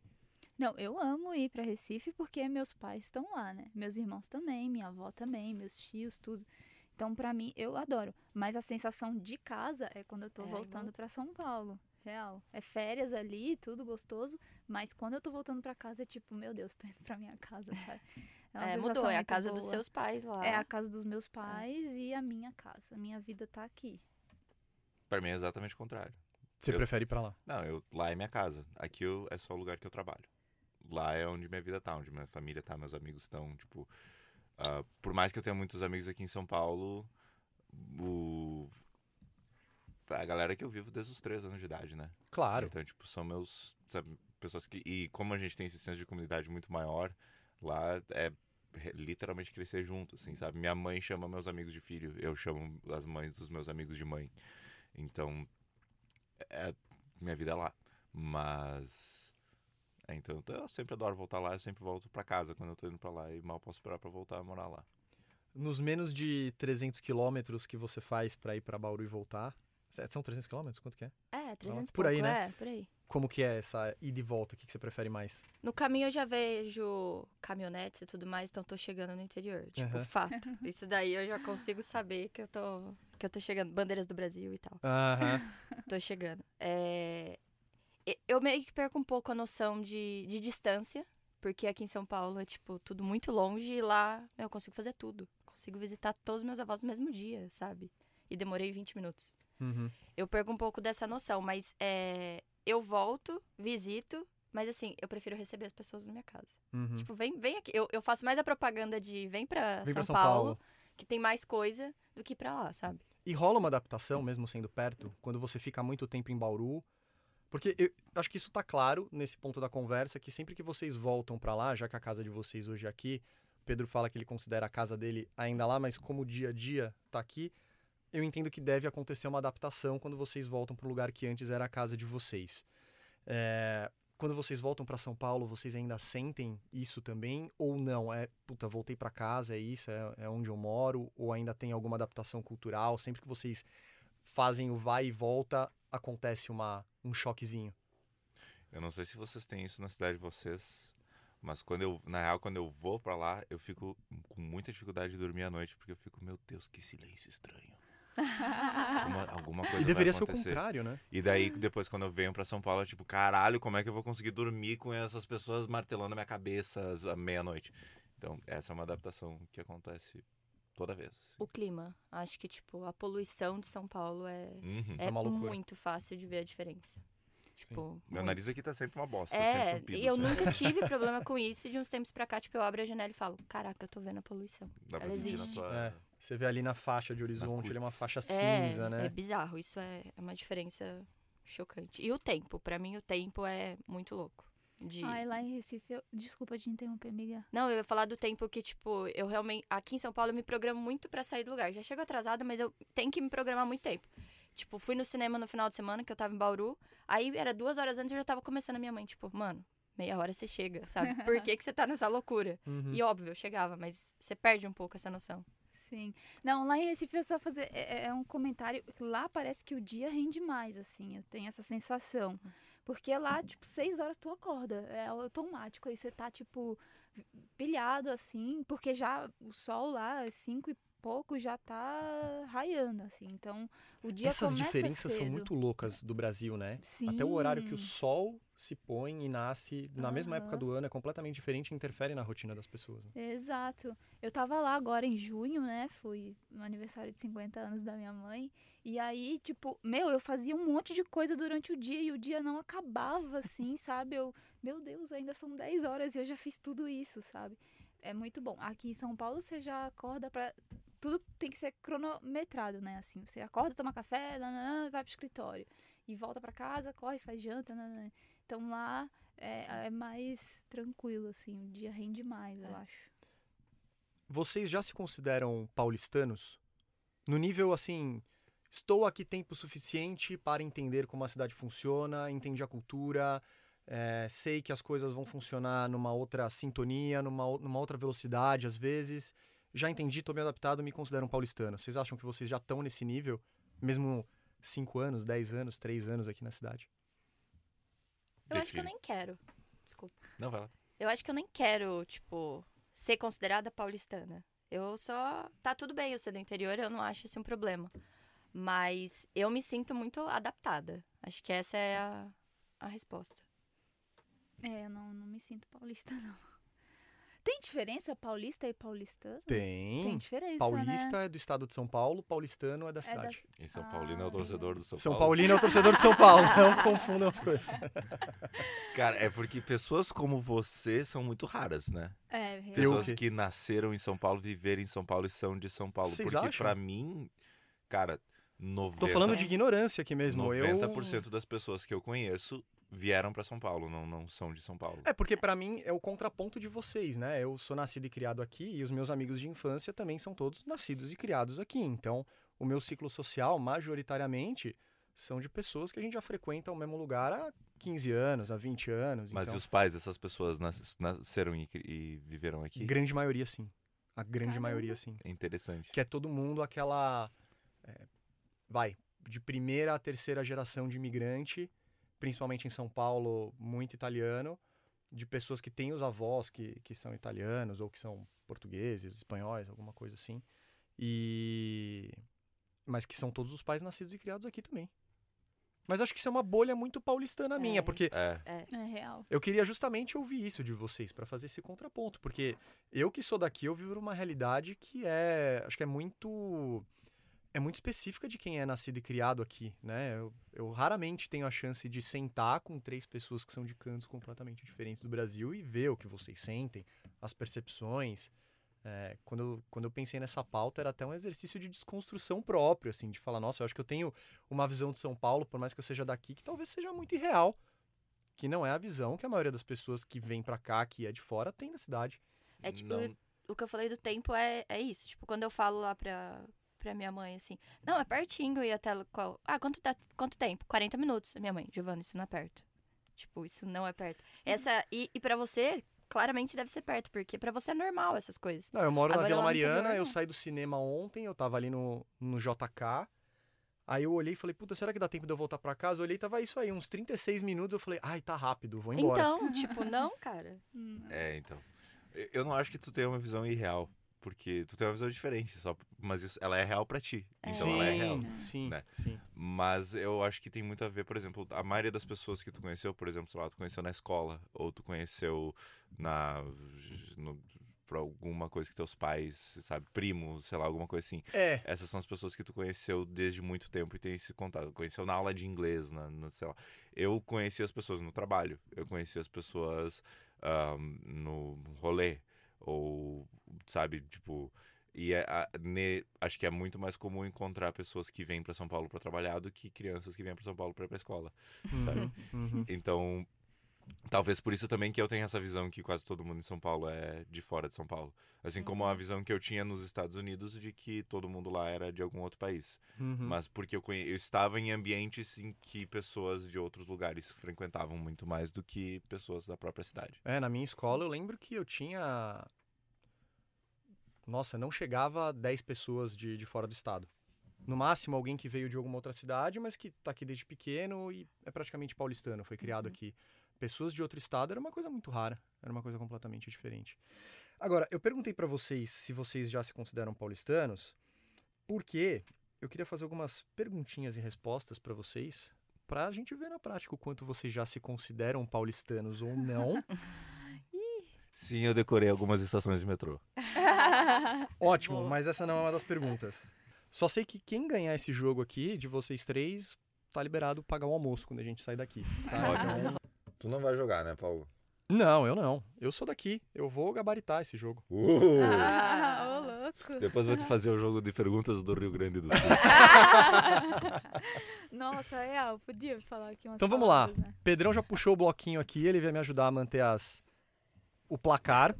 Não, eu amo ir pra Recife porque meus pais estão lá, né? Meus irmãos também, minha avó também, meus tios, tudo. Então, pra mim, eu adoro. Mas a sensação de casa é quando eu tô É, voltando volta. pra São Paulo. Real. É férias ali, tudo gostoso. Mas quando eu tô voltando pra casa, é tipo, meu Deus, tô indo pra minha casa, sabe? É, sensação mudou. É a casa dos boa. seus pais lá. É a casa dos meus pais e a minha casa. A minha vida tá aqui. Pra mim é exatamente o contrário. Você Eu- prefere ir pra lá? Não, eu, lá é minha casa. Aqui eu, é só o lugar que eu trabalho. Lá é onde minha vida tá, onde minha família tá, meus amigos estão, tipo... ah, por mais que eu tenha muitos amigos aqui em São Paulo, o... A galera que eu vivo desde os três anos de idade, né? Claro. Então, tipo, são meus... Sabe, pessoas que... E como a gente tem esse senso de comunidade muito maior, lá é literalmente crescer junto, assim, sabe? Minha mãe chama meus amigos de filho, eu chamo as mães dos meus amigos de mãe. Então, é, minha vida é lá. Mas. é, então eu sempre adoro voltar lá, eu sempre volto pra casa quando eu tô indo pra lá e mal posso esperar pra voltar a morar lá. Nos menos de 300 quilômetros que você faz pra ir pra Bauru e voltar... São 300 quilômetros? Quanto que é? É, 300 e Por aí, né? É, por aí. Como que é essa ida e volta? O que que você prefere mais? No caminho eu já vejo caminhonetes e tudo mais, então tô chegando no interior. Tipo, Aham. fato. Isso daí eu já consigo saber que eu tô, que eu tô chegando. Bandeiras do Brasil e tal. Aham. Tô chegando. É, Eu meio que perco um pouco a noção de, de distância, porque aqui em São Paulo é, tipo, tudo muito longe e lá eu consigo fazer tudo. Consigo visitar todos os meus avós no mesmo dia, sabe? E demorei 20 minutos. Uhum. Eu perco um pouco dessa noção, mas é, eu volto, visito, mas assim, eu prefiro receber as pessoas na minha casa. Uhum. Tipo, vem, vem aqui. Eu, eu faço mais a propaganda de vem pra, Vem São, pra São Paulo, Paulo. que tem mais coisa do que pra lá, sabe? E rola uma adaptação, mesmo sendo perto, quando você fica muito tempo em Bauru? Porque eu acho que isso tá claro nesse ponto da conversa, que sempre que vocês voltam pra lá, já que a casa de vocês hoje é aqui, o Pedro fala que ele considera a casa dele ainda lá, mas como o dia a dia tá aqui, eu entendo que deve acontecer uma adaptação quando vocês voltam pro lugar que antes era a casa de vocês. É, quando vocês voltam pra São Paulo, vocês ainda sentem isso também? Ou não? É, puta, voltei pra casa, é isso, é, é onde eu moro? Ou ainda tem alguma adaptação cultural? Sempre que vocês fazem o vai e volta, acontece uma, um choquezinho. Eu não sei se vocês têm isso na cidade de vocês, mas quando eu, na real, quando eu vou pra lá, eu fico com muita dificuldade de dormir à noite, porque eu fico, meu Deus, que silêncio estranho. Alguma, alguma coisa E deveria ser o contrário, né? E daí, depois, quando eu venho pra São Paulo, é tipo, caralho, como é que eu vou conseguir dormir com essas pessoas martelando a minha cabeça às- à meia-noite? Então, essa é uma adaptação que acontece toda vez. assim. O clima. Acho que, tipo, a poluição de São Paulo é, Uhum. é loucura. muito fácil de ver a diferença. Tipo, Meu nariz aqui tá sempre uma bosta, É, e eu assim. nunca tive problema com isso. e De uns tempos pra cá, tipo, eu abro a janela e falo, caraca, eu tô vendo a poluição. Dá pra ela sentir na existe. tua... É. Você vê ali na faixa de horizonte, ele é uma faixa É, cinza, né? é bizarro. Isso é é uma diferença chocante. E o tempo, pra mim o tempo é muito louco. De... Ai, lá em Recife, eu... desculpa te interromper, amiga. Não, eu ia falar do tempo que, tipo, eu realmente. Aqui em São Paulo eu me programo muito pra sair do lugar. Já chego atrasada, mas eu tenho que me programar muito tempo. Tipo, fui no cinema no final de semana, que eu tava em Bauru. Aí era duas horas antes eu já tava começando a minha mãe, tipo, mano, meia hora você chega, sabe? Por que, que você tá nessa loucura? Uhum. E óbvio, eu chegava, mas você perde um pouco essa noção. Sim. Não, lá em Recife eu só fazer. É, é um comentário. que Lá parece que o dia rende mais, assim. Eu tenho essa sensação. Porque lá, tipo, seis horas tu acorda. É automático. Aí você tá, tipo, pilhado, assim. Porque já o sol lá, às cinco e pouco, já tá raiando, assim. Então, o dia Essas diferenças são cedo. muito loucas do Brasil, né? Sim. Até o horário que o sol se põe e nasce na mesma época do ano é completamente diferente e interfere na rotina das pessoas. né? Exato. Eu tava lá agora em junho, né? Fui no aniversário de 50 anos da minha mãe. E aí, tipo, meu, eu fazia um monte de coisa durante o dia e o dia não acabava, assim, sabe? Eu, meu Deus, ainda são 10 horas e eu já fiz tudo isso, sabe? É muito bom. Aqui em São Paulo você já acorda pra. Tudo tem que ser cronometrado, né? Assim, você acorda, toma café, nananã, vai pro escritório. E volta pra casa, corre, faz janta, nananã. Então lá é, é mais tranquilo, assim, o dia rende mais, eu É. acho. Vocês já se consideram paulistanos? No nível assim, estou aqui tempo suficiente para entender como a cidade funciona, entendi a cultura, é, sei que as coisas vão funcionar numa outra sintonia, numa, numa outra velocidade às vezes. Já entendi, estou me adaptado, me considero um paulistano. Vocês acham que vocês já estão nesse nível? Mesmo 5 anos, 10 anos, 3 anos aqui na cidade? Eu acho que eu Define. nem quero. Desculpa. Não, vai lá. Eu acho que eu nem quero, tipo, ser considerada paulistana. Eu só. Tá tudo bem eu ser do interior, eu não acho isso um problema. Mas eu me sinto muito adaptada. Acho que essa é a, a resposta. É, eu não, não me sinto paulista, não. Tem diferença paulista e paulistano? Tem. Tem diferença, Paulista né? é do estado de São Paulo, paulistano é da É da- cidade. Em São Ah, Paulino é o torcedor do São, São Paulo. Paulino é o torcedor de São Paulo, não confundam as coisas. Cara, é porque pessoas como você são muito raras, né? É, real. Eu Pessoas que- que nasceram em São Paulo, viveram em São Paulo e são de São Paulo. Vocês porque acham? pra mim, cara, 90%, Tô falando de ignorância aqui mesmo. 90% Eu... das pessoas que eu conheço vieram pra São Paulo, não, não são de São Paulo. É porque pra mim é o contraponto de vocês, né? Eu sou nascido e criado aqui e os meus amigos de infância também são todos nascidos e criados aqui. Então, o meu ciclo social, majoritariamente, são de pessoas que a gente já frequenta o mesmo lugar há 15 anos, há 20 anos. Mas então, e os pais dessas pessoas nas- nasceram e, e viveram aqui? grande maioria sim. A grande Caramba. maioria sim. É interessante. que é todo mundo aquela. é, vai, de primeira a terceira geração de imigrante, principalmente em São Paulo, muito italiano, de pessoas que têm os avós que, que são italianos ou que são portugueses, espanhóis, alguma coisa assim. E. Mas que são todos os pais nascidos e criados aqui também. Mas acho que isso é uma bolha muito paulistana minha, É. porque É, É real. eu queria justamente ouvir isso de vocês para fazer esse contraponto, porque eu que sou daqui, eu vivo uma realidade que é, acho que é muito é muito específica de quem é nascido e criado aqui, né? Eu, eu raramente tenho a chance de sentar com três pessoas que são de cantos completamente diferentes do Brasil e ver o que vocês sentem, as percepções. É, quando, eu, quando eu pensei nessa pauta, era até um exercício de desconstrução próprio, assim, de falar, nossa, eu acho que eu tenho uma visão de São Paulo, por mais que eu seja daqui, que talvez seja muito irreal que não é a visão que a maioria das pessoas que vem pra cá, que é de fora, tem da cidade. É tipo, não- o que eu falei do tempo é, é isso. Tipo, quando eu falo lá pra, pra minha mãe, assim, não, é pertinho e até qual. Ah, quanto, dá, quanto tempo? 40 minutos. Minha mãe, Giovana, isso não é perto. Tipo, isso não é perto. Essa. E, e para você, claramente deve ser perto, porque pra você é normal essas coisas. Não, eu moro Agora na Vila Mariana, interior, eu não. saí do cinema ontem, eu tava ali no, no JK. Aí eu olhei e falei, puta, será que dá tempo de eu voltar pra casa? Eu olhei e tava isso aí, uns 36 minutos. Eu falei, ai, tá rápido, vou embora. Então, tipo, não, cara. É, então. Eu- Eu não acho que tu tenha uma visão irreal, porque tu tem uma visão diferente, só, mas isso, ela é real pra ti. Então sim, ela é real. sim, né? sim. Mas eu acho que tem muito a ver, por exemplo, a maioria das pessoas que tu conheceu, por exemplo, sei lá, tu conheceu na escola, ou tu conheceu na, no pra alguma coisa que teus pais, sabe, primos, sei lá, alguma coisa assim. É. Essas são as pessoas que tu conheceu desde muito tempo e tem esse contato. Conheceu na aula de inglês, na, no, sei lá. Eu conheci as pessoas no trabalho, eu conheci as pessoas ahm, no rolê, ou, sabe, tipo. E é, a- ne- acho que é muito mais comum encontrar pessoas que vêm para São Paulo para trabalhar do que crianças que vêm para São Paulo para ir pra escola, sabe? Uhum, uhum. Então, talvez por isso também que eu tenho essa visão que quase todo mundo em São Paulo é de fora de São Paulo. Assim como a visão que eu tinha nos Estados Unidos de que todo mundo lá era de algum outro país. Uhum. Mas porque eu, conhe... eu estava em ambientes em que pessoas de outros lugares frequentavam muito mais do que pessoas da própria cidade. É, na minha escola eu lembro que eu tinha. Nossa, não chegava a 10 pessoas de, de fora do estado. No máximo, alguém que veio de alguma outra cidade, mas que tá aqui desde pequeno e é praticamente paulistano, foi criado aqui. Pessoas de outro estado era uma coisa muito rara, era uma coisa completamente diferente. Agora, eu perguntei pra vocês se vocês já se consideram paulistanos, porque eu queria fazer algumas perguntinhas e respostas pra vocês, pra gente ver na prática o quanto vocês já se consideram paulistanos ou não. Sim, eu decorei algumas estações de metrô. Ótimo, Boa. mas essa não é uma das perguntas. Só sei que quem ganhar esse jogo aqui, de vocês três, tá liberado pagar o almoço quando a gente sair daqui. tá? Ótimo. Então- Tu não vai jogar, né, Paulo? Não, eu não. Eu sou daqui. Eu vou gabaritar esse jogo. Uh! Ah, ô louco. Depois vou te fazer o jogo de perguntas do Rio Grande do Sul. Nossa, é real, podia falar aqui umas Então vamos lá. palavras, né? Pedrão já puxou o bloquinho aqui, ele vai me ajudar a manter as o placar.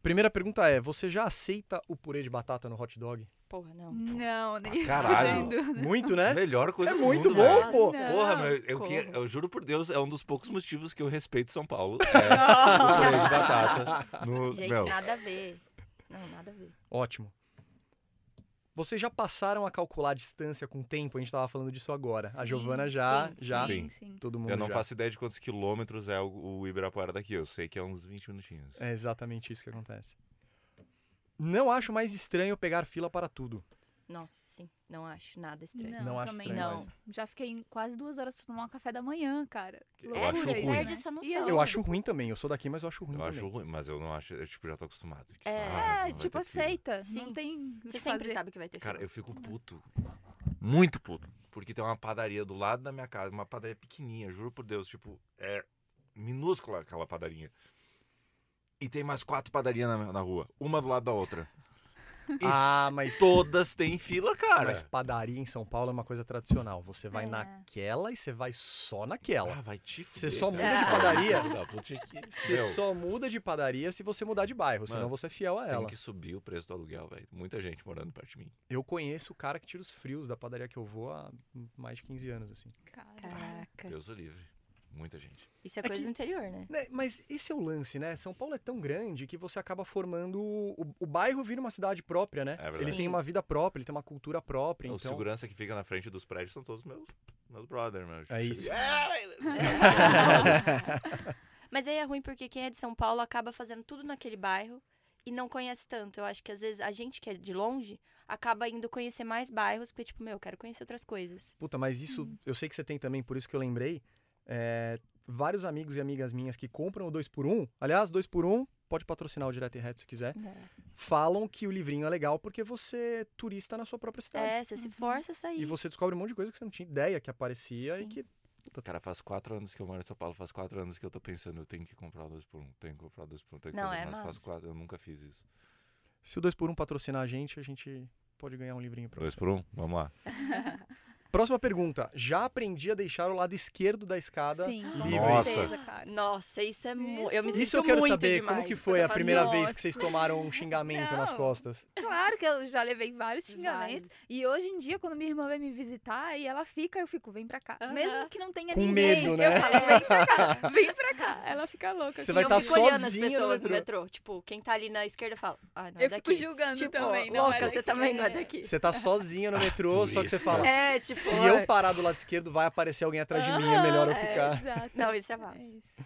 Primeira pergunta é: você já aceita o purê de batata no hot dog? Porra, não. Não, nem caralho. fudendo. Muito, né? Melhor coisa É do muito mundo, bom, velho. pô. Não. Porra, meu, eu, eu juro por Deus, é um dos poucos motivos que eu respeito São Paulo. É o purê de batata. No, Gente, meu, nada a ver. Não, nada a ver. Ótimo. Vocês já passaram a calcular a distância com o tempo? A gente tava falando disso agora. a Sim, Giovana já, sim, já. Sim. sim. Todo mundo eu não já. faço ideia de quantos quilômetros é o, o Ibirapuera daqui. Eu sei que é uns 20 minutinhos. É exatamente isso que acontece. Não acho mais estranho pegar fila para tudo. Nossa, sim. Não acho nada estranho. Não, Não acho também estranho não. Já fiquei quase duas horas pra tomar um café da manhã, cara. Eu Loucura acho ruim. né? Perde essa noção. Eu acho ruim também. Eu sou daqui, mas eu acho ruim Eu também. acho ruim, mas eu não acho. Eu tipo, já tô acostumado. Tipo, É, ah, vai tipo, aceita. Sim. Não tem. o Você que sempre fazer. sabe que vai ter Cara, eu fico puto. Muito puto. Porque tem uma padaria do lado da minha casa, uma padaria pequenininha, juro por Deus, tipo, é minúscula aquela padaria. E tem mais quatro padarias na, na rua, uma do lado da outra. E Ah, mas todas têm fila, cara. Mas padaria em São Paulo é uma coisa tradicional. Você vai É. naquela e você vai só naquela. Ah, vai te Você só cara. muda de padaria? Tinha que- Você só muda de padaria se você mudar de bairro, senão Mano, você é fiel a Tem ela. que subir o preço do aluguel, velho. Muita gente morando perto de mim. Eu conheço o cara que tira os frios da padaria que eu vou há mais de 15 anos, assim. Cara. Caraca. Deus o livre. Muita gente. Isso é É coisa que- do interior, né? Né, Mas esse é o lance, né? São Paulo é tão grande que você acaba formando. O, o bairro vira uma cidade própria, né? É verdade. ele tem Sim. uma vida própria, ele tem uma cultura própria. O então... segurança que fica na frente dos prédios são todos meus, meus brothers, meu. É isso. Mas aí é ruim porque quem é de São Paulo acaba fazendo tudo naquele bairro e não conhece tanto. Eu acho que às vezes a gente que é de longe acaba indo conhecer mais bairros, porque, tipo, meu, eu quero conhecer outras coisas. Puta, mas isso eu sei que você tem também, por isso que eu lembrei. É, vários amigos e amigas minhas que compram o 2x1, aliás, 2x1, pode patrocinar o Direto e Reto se quiser, falam que o livrinho é legal porque você é turista na sua própria cidade. É, você se força a sair. E você descobre um monte de coisa que você não tinha ideia que aparecia e Sim. que. Cara, faz quatro anos que eu moro em São Paulo, faz quatro anos que eu tô pensando, eu tenho que comprar dois por um, tenho que comprar dois por um, tenho que Não, fazer, é mas faz quatro, eu nunca fiz isso. Se o 2x1 patrocinar a gente, a gente pode ganhar um livrinho pra Dois você. por um, vamos lá. Próxima pergunta. Já aprendi a deixar o lado esquerdo da escada Sim, com livre? Nossa. certeza, cara. Nossa, isso é muito. Eu me Isso sinto Isso eu quero muito saber, demais como que foi eu a primeira isso. vez que vocês tomaram um xingamento nas Não. costas? Claro que eu já levei vários xingamentos. E hoje em dia, quando minha irmã vem me visitar e ela fica, eu fico, vem pra cá. Mesmo que não tenha Com ninguém. medo, né? Eu falo, vem pra cá, vem pra cá. Ela fica louca. Você assim. vai E tá eu fico olhando as sozinha no pessoas no metrô. metrô. Tipo, quem tá ali na esquerda fala, ah, não, é Eu fico daqui. julgando Tipo, também. não louca, é você também não é é. daqui. Você tá sozinha no metrô, só que você fala. É, tipo, Se eu parar do lado esquerdo, vai aparecer alguém atrás de mim, é melhor eu Aham, ficar. exato. Não, isso é É massa. isso.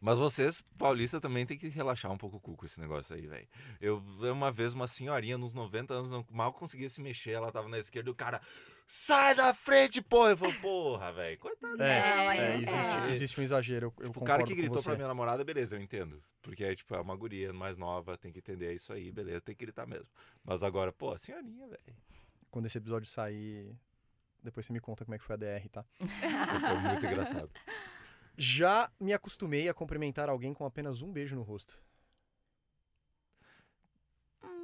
Mas vocês, paulistas, também tem que relaxar um pouco o cu com esse negócio aí, velho. Eu uma vez uma senhorinha, nos 90 anos, não- mal conseguia se mexer, ela tava na esquerda e o cara. sai da frente, porra! Eu falo, porra, velho, coitado. É, é, não existe, existe um exagero. Eu, eu Tipo, o cara que gritou pra minha namorada, beleza, eu entendo. Porque é, tipo, é uma guria mais nova, tem que entender isso aí, beleza, tem que gritar mesmo. Mas agora, pô, a senhorinha, velho. Quando esse episódio sair, depois você me conta como é que foi a DR, tá? Foi muito engraçado. Já me acostumei a cumprimentar alguém com apenas um beijo no rosto.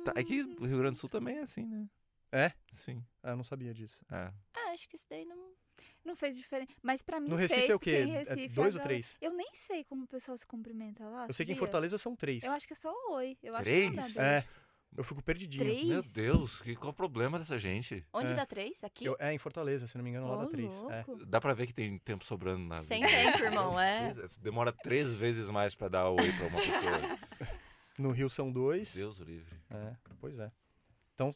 Tá, é que o Rio Grande do Sul também é assim, né? É? Sim. Ah, eu não sabia disso. É. Ah, acho que isso daí não. Não fez diferença. Mas pra mim No Recife fez, é o quê? porque em É Recife dois a ou três? Eu nem sei como o pessoal se cumprimenta lá. Eu sei que em sabia? Fortaleza são três. Eu acho que é só oi. Eu acho Três? que não dá É, beijo. Eu fico perdidinho. Três? Meu Deus, que, qual o problema dessa gente? Onde É. dá três? Aqui? Eu- é, em Fortaleza, se não me engano, lá Ô, dá três. É. Dá pra ver que tem tempo sobrando na Sem vida. tempo, irmão, é. Demora três vezes mais pra dar oi pra uma pessoa. No Rio são dois. Deus livre. É, pois é. Então,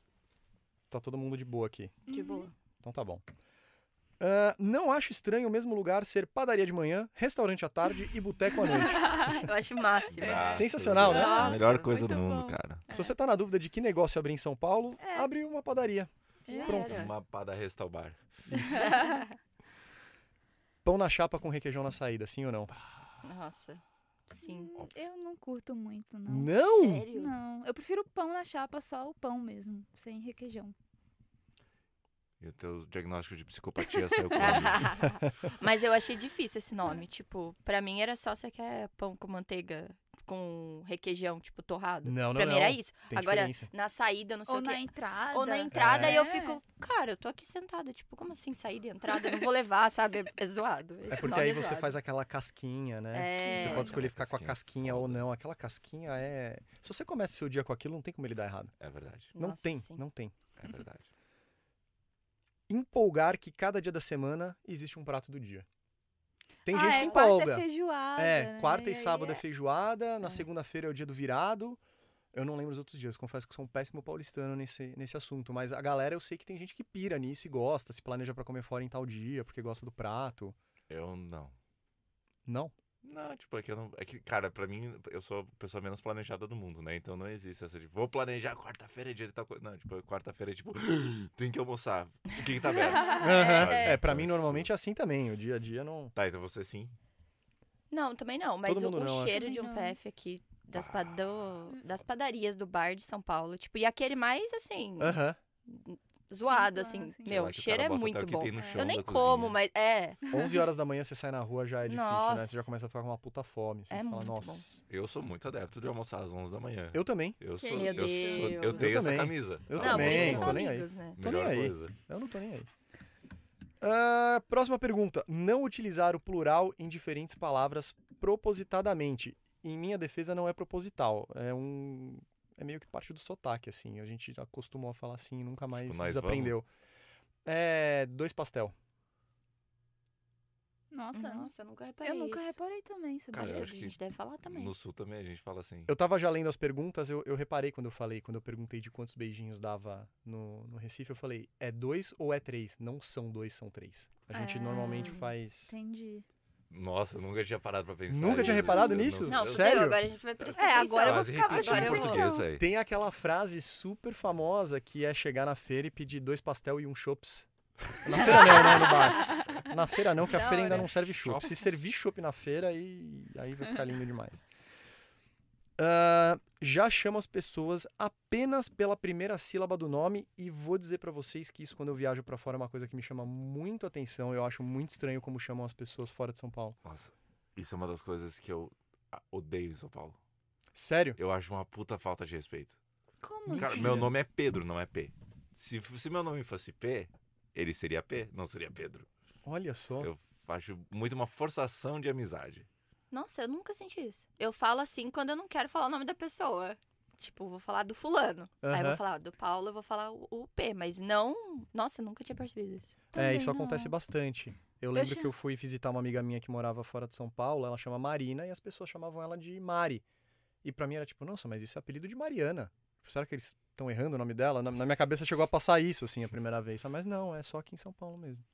tá todo mundo de boa aqui. De Uhum. boa. Então tá bom. Ah, não acho estranho o mesmo lugar ser padaria de manhã, restaurante à tarde e boteco à noite. Eu acho máximo. Graças Sensacional, né? A Nossa, melhor coisa do mundo, bom. cara. Se você tá na dúvida de que negócio abrir em São Paulo, É. abre uma padaria. Já Pronto. era. Uma pada resta ao bar. Pão na chapa com requeijão na saída, sim ou não? Nossa. Sim. Hum, Eu não curto muito, não. Não! Sério? Não, eu prefiro pão na chapa, só o pão mesmo, sem requeijão. E o teu diagnóstico de psicopatia saiu quando? Mas eu achei difícil esse nome. Tipo, pra mim era só você quer pão com manteiga com requeijão, tipo, torrado. Não, não, pra mim não. era isso. Tem Agora, diferença. na saída, não sei Ou o na quê. entrada. Ou na entrada, e eu É. fico, cara, eu tô aqui sentada. Tipo, como assim saída e entrada? Eu não vou levar, sabe? É- É zoado. É Esse porque nome aí é você faz aquela casquinha, né? É. Você pode escolher ficar com a Casquinha, ou não. Aquela casquinha é. Se você começa o seu dia com aquilo, não tem como ele dar errado. É verdade. Não Nossa, tem, sim. não tem. É verdade. Empolgar que cada dia da semana existe um prato do dia. Tem ah, gente é, que quarta empolga. é feijoada. É, né? quarta e sábado é, é- feijoada, na É. segunda-feira é o dia do virado. Eu não lembro os outros dias, confesso que sou um péssimo paulistano nesse, nesse assunto, mas a galera eu sei que tem gente que pira nisso e gosta, se planeja pra comer fora em tal dia, porque gosta do prato. Eu não. Não? Não, tipo, é que eu não. É que, cara, pra mim, eu sou a pessoa menos planejada do mundo, né? Então não existe essa de vou planejar quarta-feira é dia de tal coisa. Não, tipo, quarta-feira é tipo, tem que almoçar. O que, que tá aberto? Sabe? É, pra Então, mim tipo, normalmente é assim também, o dia a dia não... Tá, então você sim. Não, também não. Mas Todo o, mundo o não, cheiro de um não. PF aqui, das, pa- do- das padarias do bar de São Paulo. Tipo, e aquele mais, assim, Aham. Zoado, Sim, assim. claro, sim. Sei Meu, o cheiro é muito bom. É. Eu nem como, mas é. 11 horas da manhã você sai na rua já é difícil, né? Nossa. Você já começa a ficar com uma puta fome. Assim, É você fala, muito bom. nossa. Eu sou muito adepto de almoçar às 11 da manhã. Eu também, Eu sou. Meu eu, sou, eu tenho Eu essa também. camisa. Eu não, também, não tô nem aí. né? Tô Melhor nem aí. eu não tô nem aí. Ah, próxima pergunta. Não utilizar o plural em diferentes palavras propositadamente. Em minha defesa, não é proposital. É um. É meio que parte do sotaque, assim. A gente acostumou a falar assim e nunca mais Tipo, desaprendeu. É. Dois pastel. Nossa, Nossa, eu nunca reparei eu nunca isso. reparei também? Cara, Acho que a que gente deve falar também. No sul também a gente fala assim. Eu tava já lendo as perguntas, eu, eu reparei quando eu falei, quando eu perguntei de quantos beijinhos dava no, no Recife, eu falei, é dois ou é três? Não são dois, são três. A gente Ah, normalmente faz. Entendi. Nossa, eu nunca tinha parado pra pensar. Nunca tinha reparado Eu nisso? Não. Sério? fudeu, agora a gente vai prestar É, atenção. agora eu vou ficar em eu português, velho. Tem aquela frase super famosa que é chegar na feira e pedir dois pastel e um chops. Na feira não, né? No bar. Na feira não, que a feira ainda não serve chopp. Se servir chopp na feira, aí, aí vai ficar lindo demais. Ah, já chamo as pessoas apenas pela primeira sílaba do nome e vou dizer pra vocês que isso quando eu viajo pra fora é uma coisa que me chama muito atenção. Eu acho muito estranho como chamam as pessoas fora de São Paulo. Nossa, isso é uma das coisas que eu odeio em São Paulo. Sério? Eu acho uma puta falta de respeito. Como Cara, assim? meu nome é Pedro, não é P. Se, se meu nome fosse P, ele seria P, não seria Pedro. Olha só. Eu acho muito uma forçação de amizade. Nossa, eu nunca senti isso. Eu falo assim quando eu não quero falar o nome da pessoa. Tipo, vou falar do fulano. Aí eu vou falar do Paulo, eu vou falar o, o P, mas não. Nossa, eu nunca tinha percebido isso. É, Também isso não. acontece bastante. Eu lembro cha- que eu fui visitar uma amiga minha que morava fora de São Paulo, ela chama Marina, e as pessoas chamavam ela de Mari. E pra mim era tipo, nossa, mas isso é apelido de Mariana. Será que eles estão errando o nome dela? Na, na minha cabeça chegou a passar isso, assim, a primeira vez. Ah, Mas não, é só aqui em São Paulo mesmo.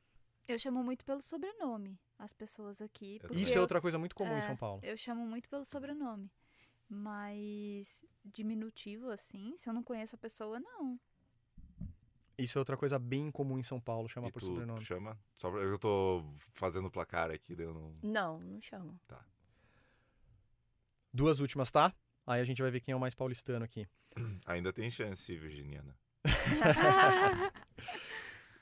Eu chamo muito pelo sobrenome as pessoas aqui. Eu Isso é outra coisa muito comum em é, São Paulo. Eu chamo muito pelo sobrenome. Mas diminutivo, assim, se eu não conheço a pessoa, não. Isso é outra coisa bem comum em São Paulo, chamar E por tu sobrenome. chama? Só pra- eu tô fazendo placar aqui, daí eu não. Não, não chamo. Duas últimas, tá? Aí a gente vai ver quem é o mais paulistano aqui. Ainda tem chance, Virginiana.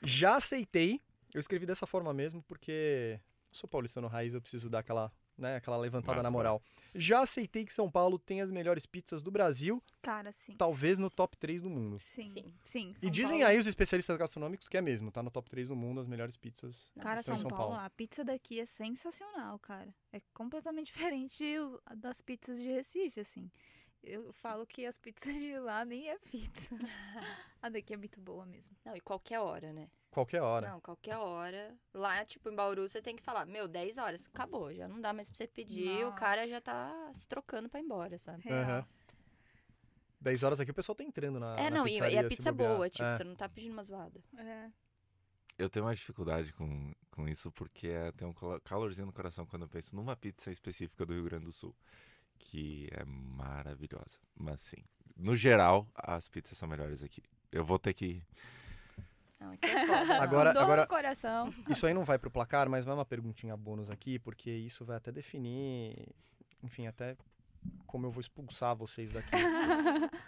Já aceitei. Eu escrevi dessa forma mesmo porque sou paulistano raiz, eu preciso dar aquela, né, aquela levantada Mas na moral. Já aceitei que São Paulo tem as melhores pizzas do Brasil, Cara, sim. talvez no top 3 do mundo. Sim, Sim. sim. E São dizem Paulo- aí os especialistas gastronômicos que é mesmo, tá no top 3 do mundo as melhores pizzas. Cara, São, em São Paulo, Paulo. a pizza daqui é sensacional, cara. É completamente diferente das pizzas de Recife, assim. Eu falo que as pizzas de lá nem é pizza. a daqui é muito boa mesmo. Não, e qualquer hora, né? Qualquer hora. Não, qualquer hora. Lá, tipo, em Bauru, você tem que falar, meu, 10 horas, acabou. Já não dá mais pra você pedir, o cara já tá se trocando pra ir embora, sabe? Aham. 10 horas aqui o pessoal tá entrando na. É, na não, e, e a pizza é boa, tipo, É. você não tá pedindo uma zoada. É. Eu tenho uma dificuldade com, com isso porque é, tem um calo- calorzinho no coração quando eu penso numa pizza específica do Rio Grande do Sul, que é maravilhosa. Mas sim, no geral, as pizzas são melhores aqui. Eu vou ter que. Não, é foda. Agora- Dor agora- coração. Isso aí não vai pro placar, mas vai uma perguntinha bônus aqui, porque isso vai até definir, enfim, até como eu vou expulsar vocês daqui.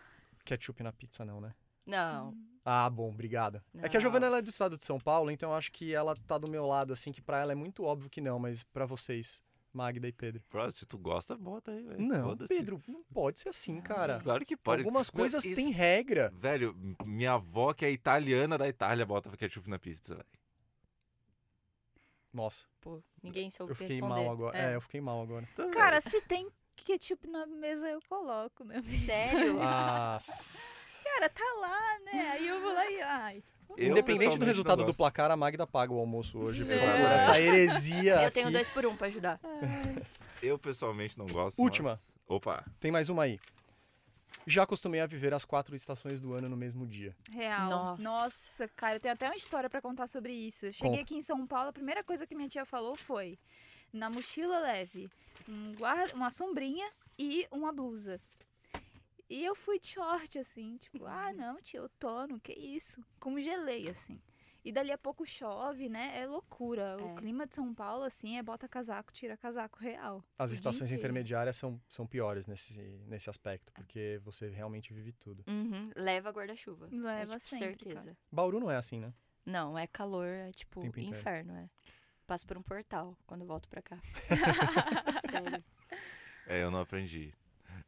Ketchup na pizza não, né? Não, Ah, bom, obrigado. É que a. Giovana ela é do estado de São Paulo, então eu acho que ela tá do meu lado, assim, que pra ela é muito óbvio que não, mas pra vocês, Magda e Pedro. Bro, se tu gosta, bota aí, velho. Não, Foda-se. Pedro, não pode ser assim, cara. Claro que pode. Algumas coisas têm isso- regra. Velho, minha avó, que é italiana da Itália, bota ketchup na pizza, velho. Nossa, pô, ninguém soube eu fiquei responder. mal agora. É. eu fiquei mal agora. Então, Cara, se tem ketchup na mesa, eu coloco, né? Sério? Ah, Cara, tá lá, né? Aí eu vou lá e. Ai. Eu Independente do resultado do placar, a Magda paga o almoço hoje, por É. favor. Essa heresia Eu tenho aqui. dois por um pra ajudar. Eu pessoalmente não gosto. Última. mas- Opa. Tem mais uma aí. Já acostumei a viver as quatro estações do ano no mesmo dia. Real. Nossa. Nossa, cara, eu tenho até uma história pra contar sobre isso. Eu cheguei Conta. aqui em São Paulo, a primeira coisa que minha tia falou foi: na mochila leve um guarda, uma sombrinha e uma blusa. E eu fui de short, assim, tipo, ah, não, tia, outono, que isso? Congelei, assim. E dali a pouco chove, né? É loucura. O É. clima de São Paulo, assim, é bota casaco, tira casaco real. As O estações inteiro. intermediárias são, são piores nesse, nesse aspecto, porque você realmente vive tudo. Uhum, leva guarda-chuva. Leva é, tipo, sempre, certeza. cara. Bauru não é assim, né? Não, é calor, é tipo Tempo inteiro. inferno, é. Passo por um portal quando volto pra cá. Sério. É, eu não aprendi.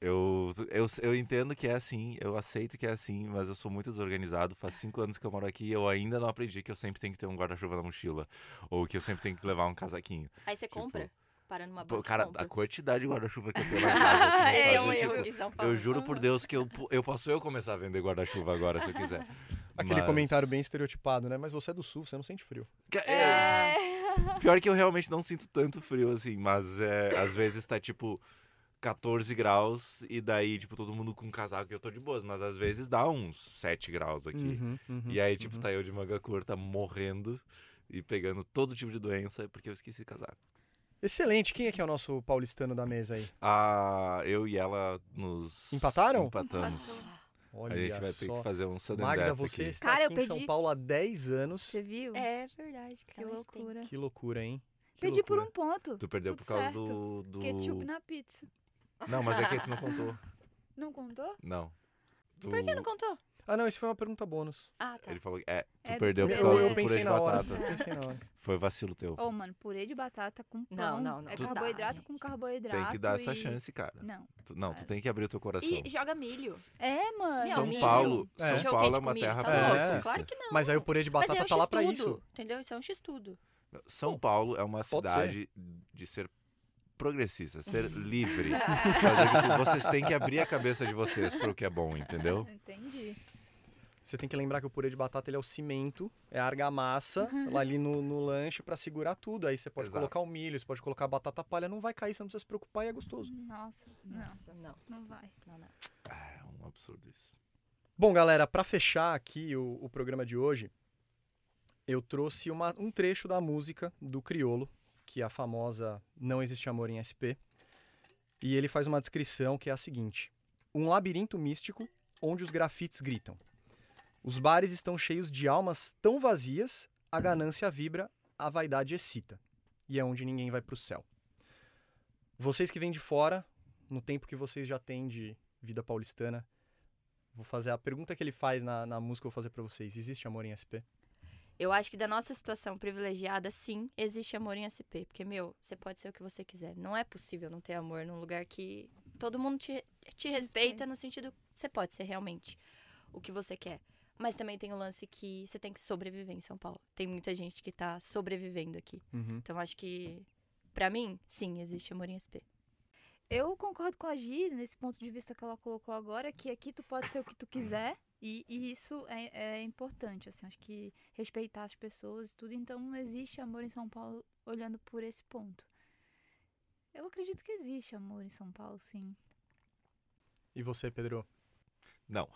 Eu, eu, eu entendo que é assim, eu aceito que é assim, mas eu sou muito desorganizado. Faz cinco anos que eu moro aqui e eu ainda não aprendi que eu sempre tenho que ter um guarda-chuva na mochila. Ou que eu sempre tenho que levar um casaquinho. Aí você Tipo, compra, para numa Pô, banca e cara, compra. a quantidade de guarda-chuva que eu tenho em casa. aqui, É, Esse é um erro tipo, em São Paulo. Eu juro por Deus que eu, eu posso eu começar a vender guarda-chuva agora, se eu quiser. Aquele Mas- comentário bem estereotipado, né? Mas você é do sul, você não sente frio. É, É. Pior que eu realmente não sinto tanto frio assim, mas é, às vezes tá tipo 14 graus e daí, tipo, todo mundo com casaco e eu tô de boas, mas às vezes dá uns 7 graus aqui. Uhum, uhum, E aí, tipo, uhum. tá eu de manga curta morrendo e pegando todo tipo de doença porque eu esqueci casaco. Excelente. Quem é que é o nosso paulistano da mesa aí? Ah, eu e ela nos Empataram? empatamos. Olha A gente vai ter só. que fazer um sudden Magda, death você aqui. está Cara, eu aqui em São Paulo há 10 anos. Você viu? É verdade. Que tempo. loucura. Que loucura, hein? Que Perdi por loucura. um ponto. Tu perdeu Tudo por causa certo. do, do... Ketchup na pizza. Não, mas é que esse não contou. Não contou? Não. Do... Por que não contou? Ah, não, isso foi uma pergunta bônus. Ah, tá. Ele falou que é, tu É perdeu por causa eu do purê pensei de hora. batata. Eu pensei na hora. Foi vacilo teu. Ô, mano, purê de batata com pão. Não, não, não. É Tu dá, carboidrato gente. com carboidrato. Tem que dar essa e- chance, cara. Não. Tu- não, tu É. tem que abrir o teu coração. E joga milho. É, mano. São milho. Paulo, É. São Paulo é uma terra tá É. Claro que não. Mas aí o purê de batata é um tá lá pra isso. Entendeu? Isso é um x-tudo. São Paulo é uma Pode cidade de ser progressista, ser livre. Tu- vocês têm que abrir a cabeça de vocês para o que é bom, entendeu? Entendi. Você tem que lembrar que o purê de batata ele é o cimento, é a argamassa lá ali no, no lanche pra segurar tudo. Aí você pode Exato. colocar o milho, você pode colocar a batata palha, não vai cair, você não precisa se preocupar e é gostoso. Nossa, não, Nossa, não. não vai. Não, não. É um absurdo isso. Bom, galera, pra fechar aqui o, o programa de hoje, eu trouxe uma- um trecho da música do Criolo, que é a famosa Não Existe Amor em SP. E ele faz uma descrição que é a seguinte: Um labirinto místico onde os grafites gritam. Os bares estão cheios de almas tão vazias, a ganância vibra, a vaidade excita. E é onde ninguém vai pro céu. Vocês que vêm de fora, no tempo que vocês já têm de vida paulistana, vou fazer a pergunta que ele faz na, na música, eu vou fazer pra vocês. Existe amor em SP? Eu acho que da nossa situação privilegiada, sim, existe amor em SP. Porque, meu, você pode ser o que você quiser. Não é possível não ter amor num lugar que todo mundo te, te respeita respeita. no sentido que você pode ser realmente o que você quer. Mas também tem o lance que você tem que sobreviver em São Paulo. Tem muita gente que tá sobrevivendo aqui. Uhum. Então, acho que, pra mim, sim, existe amor em SP. Eu concordo com a Gi nesse ponto de vista que ela colocou agora, que aqui tu pode ser o que tu quiser. E, e isso é, é importante, assim, acho que respeitar as pessoas e tudo. Então, existe amor em São Paulo olhando por esse ponto. Eu acredito que existe amor em São Paulo, sim. E você, Pedro? Não,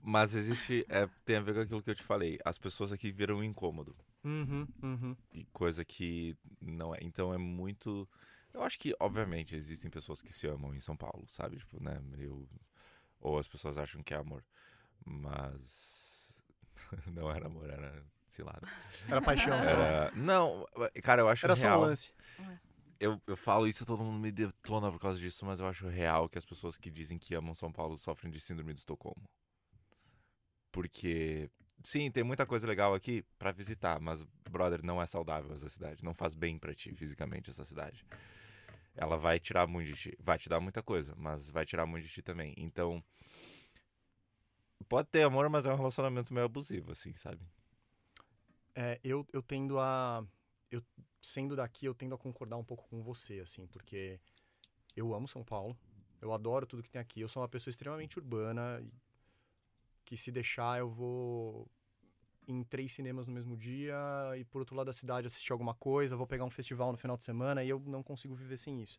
mas existe. é, tem a ver com aquilo que eu te falei. As pessoas aqui viram um incômodo. Uhum, uhum. E coisa que não é. Então é muito. Eu acho que, obviamente, existem pessoas que se amam em São Paulo, sabe? Tipo, né? Eu... Ou as pessoas acham que é amor. Mas. não era amor, era. Sei lá. Era paixão só. Era... Não, cara, eu acho Era só um real. lance. eu, eu falo isso, todo mundo me detona por causa disso, mas eu acho real que as pessoas que dizem que amam São Paulo sofrem de síndrome de Estocolmo. Porque, sim, tem muita coisa legal aqui pra visitar, mas, brother, não é saudável essa cidade. Não faz bem pra ti fisicamente essa cidade. Ela vai tirar muito de ti. Vai te dar muita coisa, mas vai tirar muito de ti também. Então, pode ter amor, mas é um relacionamento meio abusivo, assim, sabe? É, eu, eu tendo a. Eu, sendo daqui, eu tendo a concordar um pouco com você, assim, porque eu amo São Paulo. Eu adoro tudo que tem aqui. Eu sou uma pessoa extremamente urbana. Que se deixar, eu vou em três cinemas no mesmo dia e por outro lado da cidade assistir alguma coisa, vou pegar um festival no final de semana e eu não consigo viver sem isso.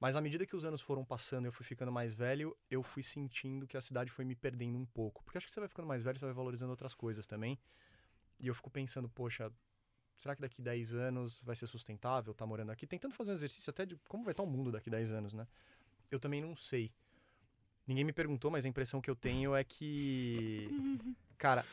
Mas à medida que os anos foram passando e eu fui ficando mais velho, eu fui sentindo que a cidade foi me perdendo um pouco. Porque acho que você vai ficando mais velho, você vai valorizando outras coisas também. E eu fico pensando, poxa, será que daqui 10 anos vai ser sustentável estar morando aqui? Tentando fazer um exercício até de como vai estar o mundo daqui 10 anos, né? Eu também não sei. Ninguém me perguntou, mas a impressão que eu tenho é que. Cara,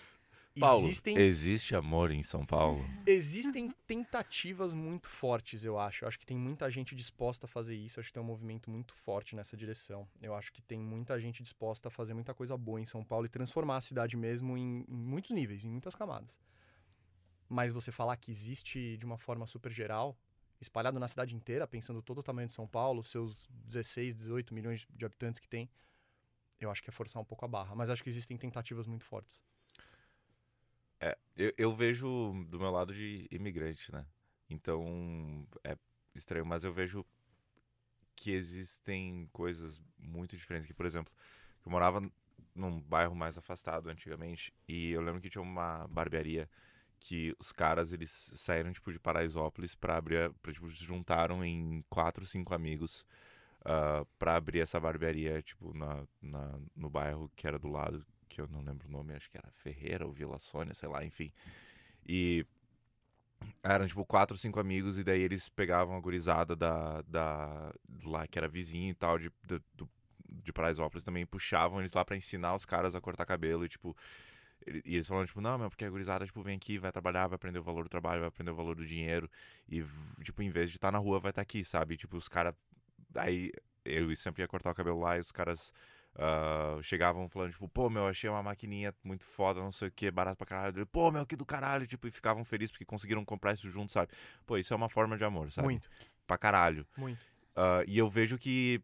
Paulo, existem, existe amor em São Paulo? existem tentativas muito fortes, eu acho. Eu acho que tem muita gente disposta a fazer isso. Eu acho que tem um movimento muito forte nessa direção. Eu acho que tem muita gente disposta a fazer muita coisa boa em São Paulo e transformar a cidade mesmo em, em muitos níveis, em muitas camadas. Mas você falar que existe de uma forma super geral, espalhado na cidade inteira, pensando todo o tamanho de São Paulo, seus 16, 18 milhões de habitantes que tem, eu acho que é forçar um pouco a barra. Mas acho que existem tentativas muito fortes. É, eu, eu vejo do meu lado de imigrante, né? Então é estranho, mas eu vejo que existem coisas muito diferentes. Que, por exemplo, eu morava num bairro mais afastado antigamente e eu lembro que tinha uma barbearia que os caras eles saíram tipo de Paraisópolis para abrir, pra, tipo, se juntaram em quatro, cinco amigos uh, para abrir essa barbearia tipo na, na, no bairro que era do lado que eu não lembro o nome, acho que era Ferreira ou Vila Sônia, sei lá, enfim. E eram tipo quatro, cinco amigos, e daí eles pegavam a gurizada da, da lá que era vizinho e tal, de, de, do- de Paraisópolis também, e puxavam eles lá pra ensinar os caras a cortar cabelo, e tipo. E eles falavam, tipo, não, meu, porque a gurizada, tipo, vem aqui, vai trabalhar, vai aprender o valor do trabalho, vai aprender o valor do dinheiro. E, tipo, em vez de estar na rua, vai estar aqui, sabe? Tipo, os caras. Aí eu sempre ia cortar o cabelo lá e os caras ah, chegavam falando, tipo, pô, meu, achei uma maquininha muito foda, não sei o que, barato pra caralho. Pô, meu, que do caralho, tipo, e ficavam felizes porque conseguiram comprar isso junto, sabe? Pô, isso é uma forma de amor, sabe? Muito, Pra caralho. muito. Ah, e eu vejo que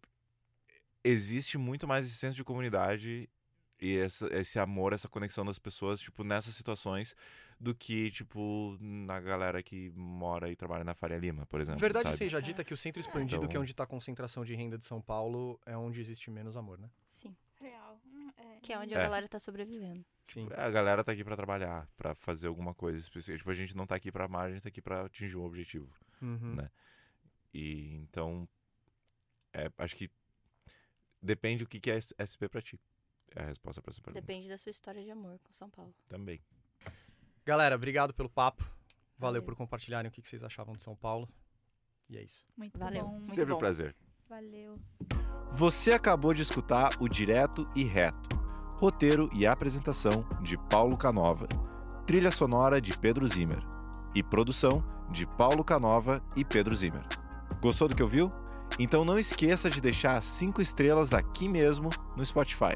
existe muito mais esse senso de comunidade e essa- esse amor, essa conexão das pessoas, tipo, nessas situações, do que, tipo, na galera que mora e trabalha na Faria Lima, por exemplo. Verdade sabe? seja dita que o centro expandido, que é Então- onde está a concentração de renda de São Paulo, é onde existe menos amor, né? Sim. Real. Hum, é, Que é onde É. a galera tá sobrevivendo. Sim. A galera tá aqui pra trabalhar, pra fazer alguma coisa específica. Tipo, a gente não tá aqui pra amar, a gente tá aqui pra atingir um objetivo. Uhum. Né? E então, é, acho que depende o que que é SP pra ti. É a resposta pra essa pergunta. Depende da sua história de amor com São Paulo. Também. Galera, obrigado pelo papo. Valeu Valeu. por compartilharem o que que vocês achavam de São Paulo. E é isso. Muito Valeu. bom. Muito Sempre um bom. prazer. Valeu. Você acabou de escutar o Direto e Reto. roteiro e apresentação de Paulo Canova, trilha sonora de Pedro Zimmer e produção de Paulo Canova e Pedro Zimmer. Gostou do que ouviu? Então não esqueça de deixar as 5 estrelas aqui mesmo no Spotify.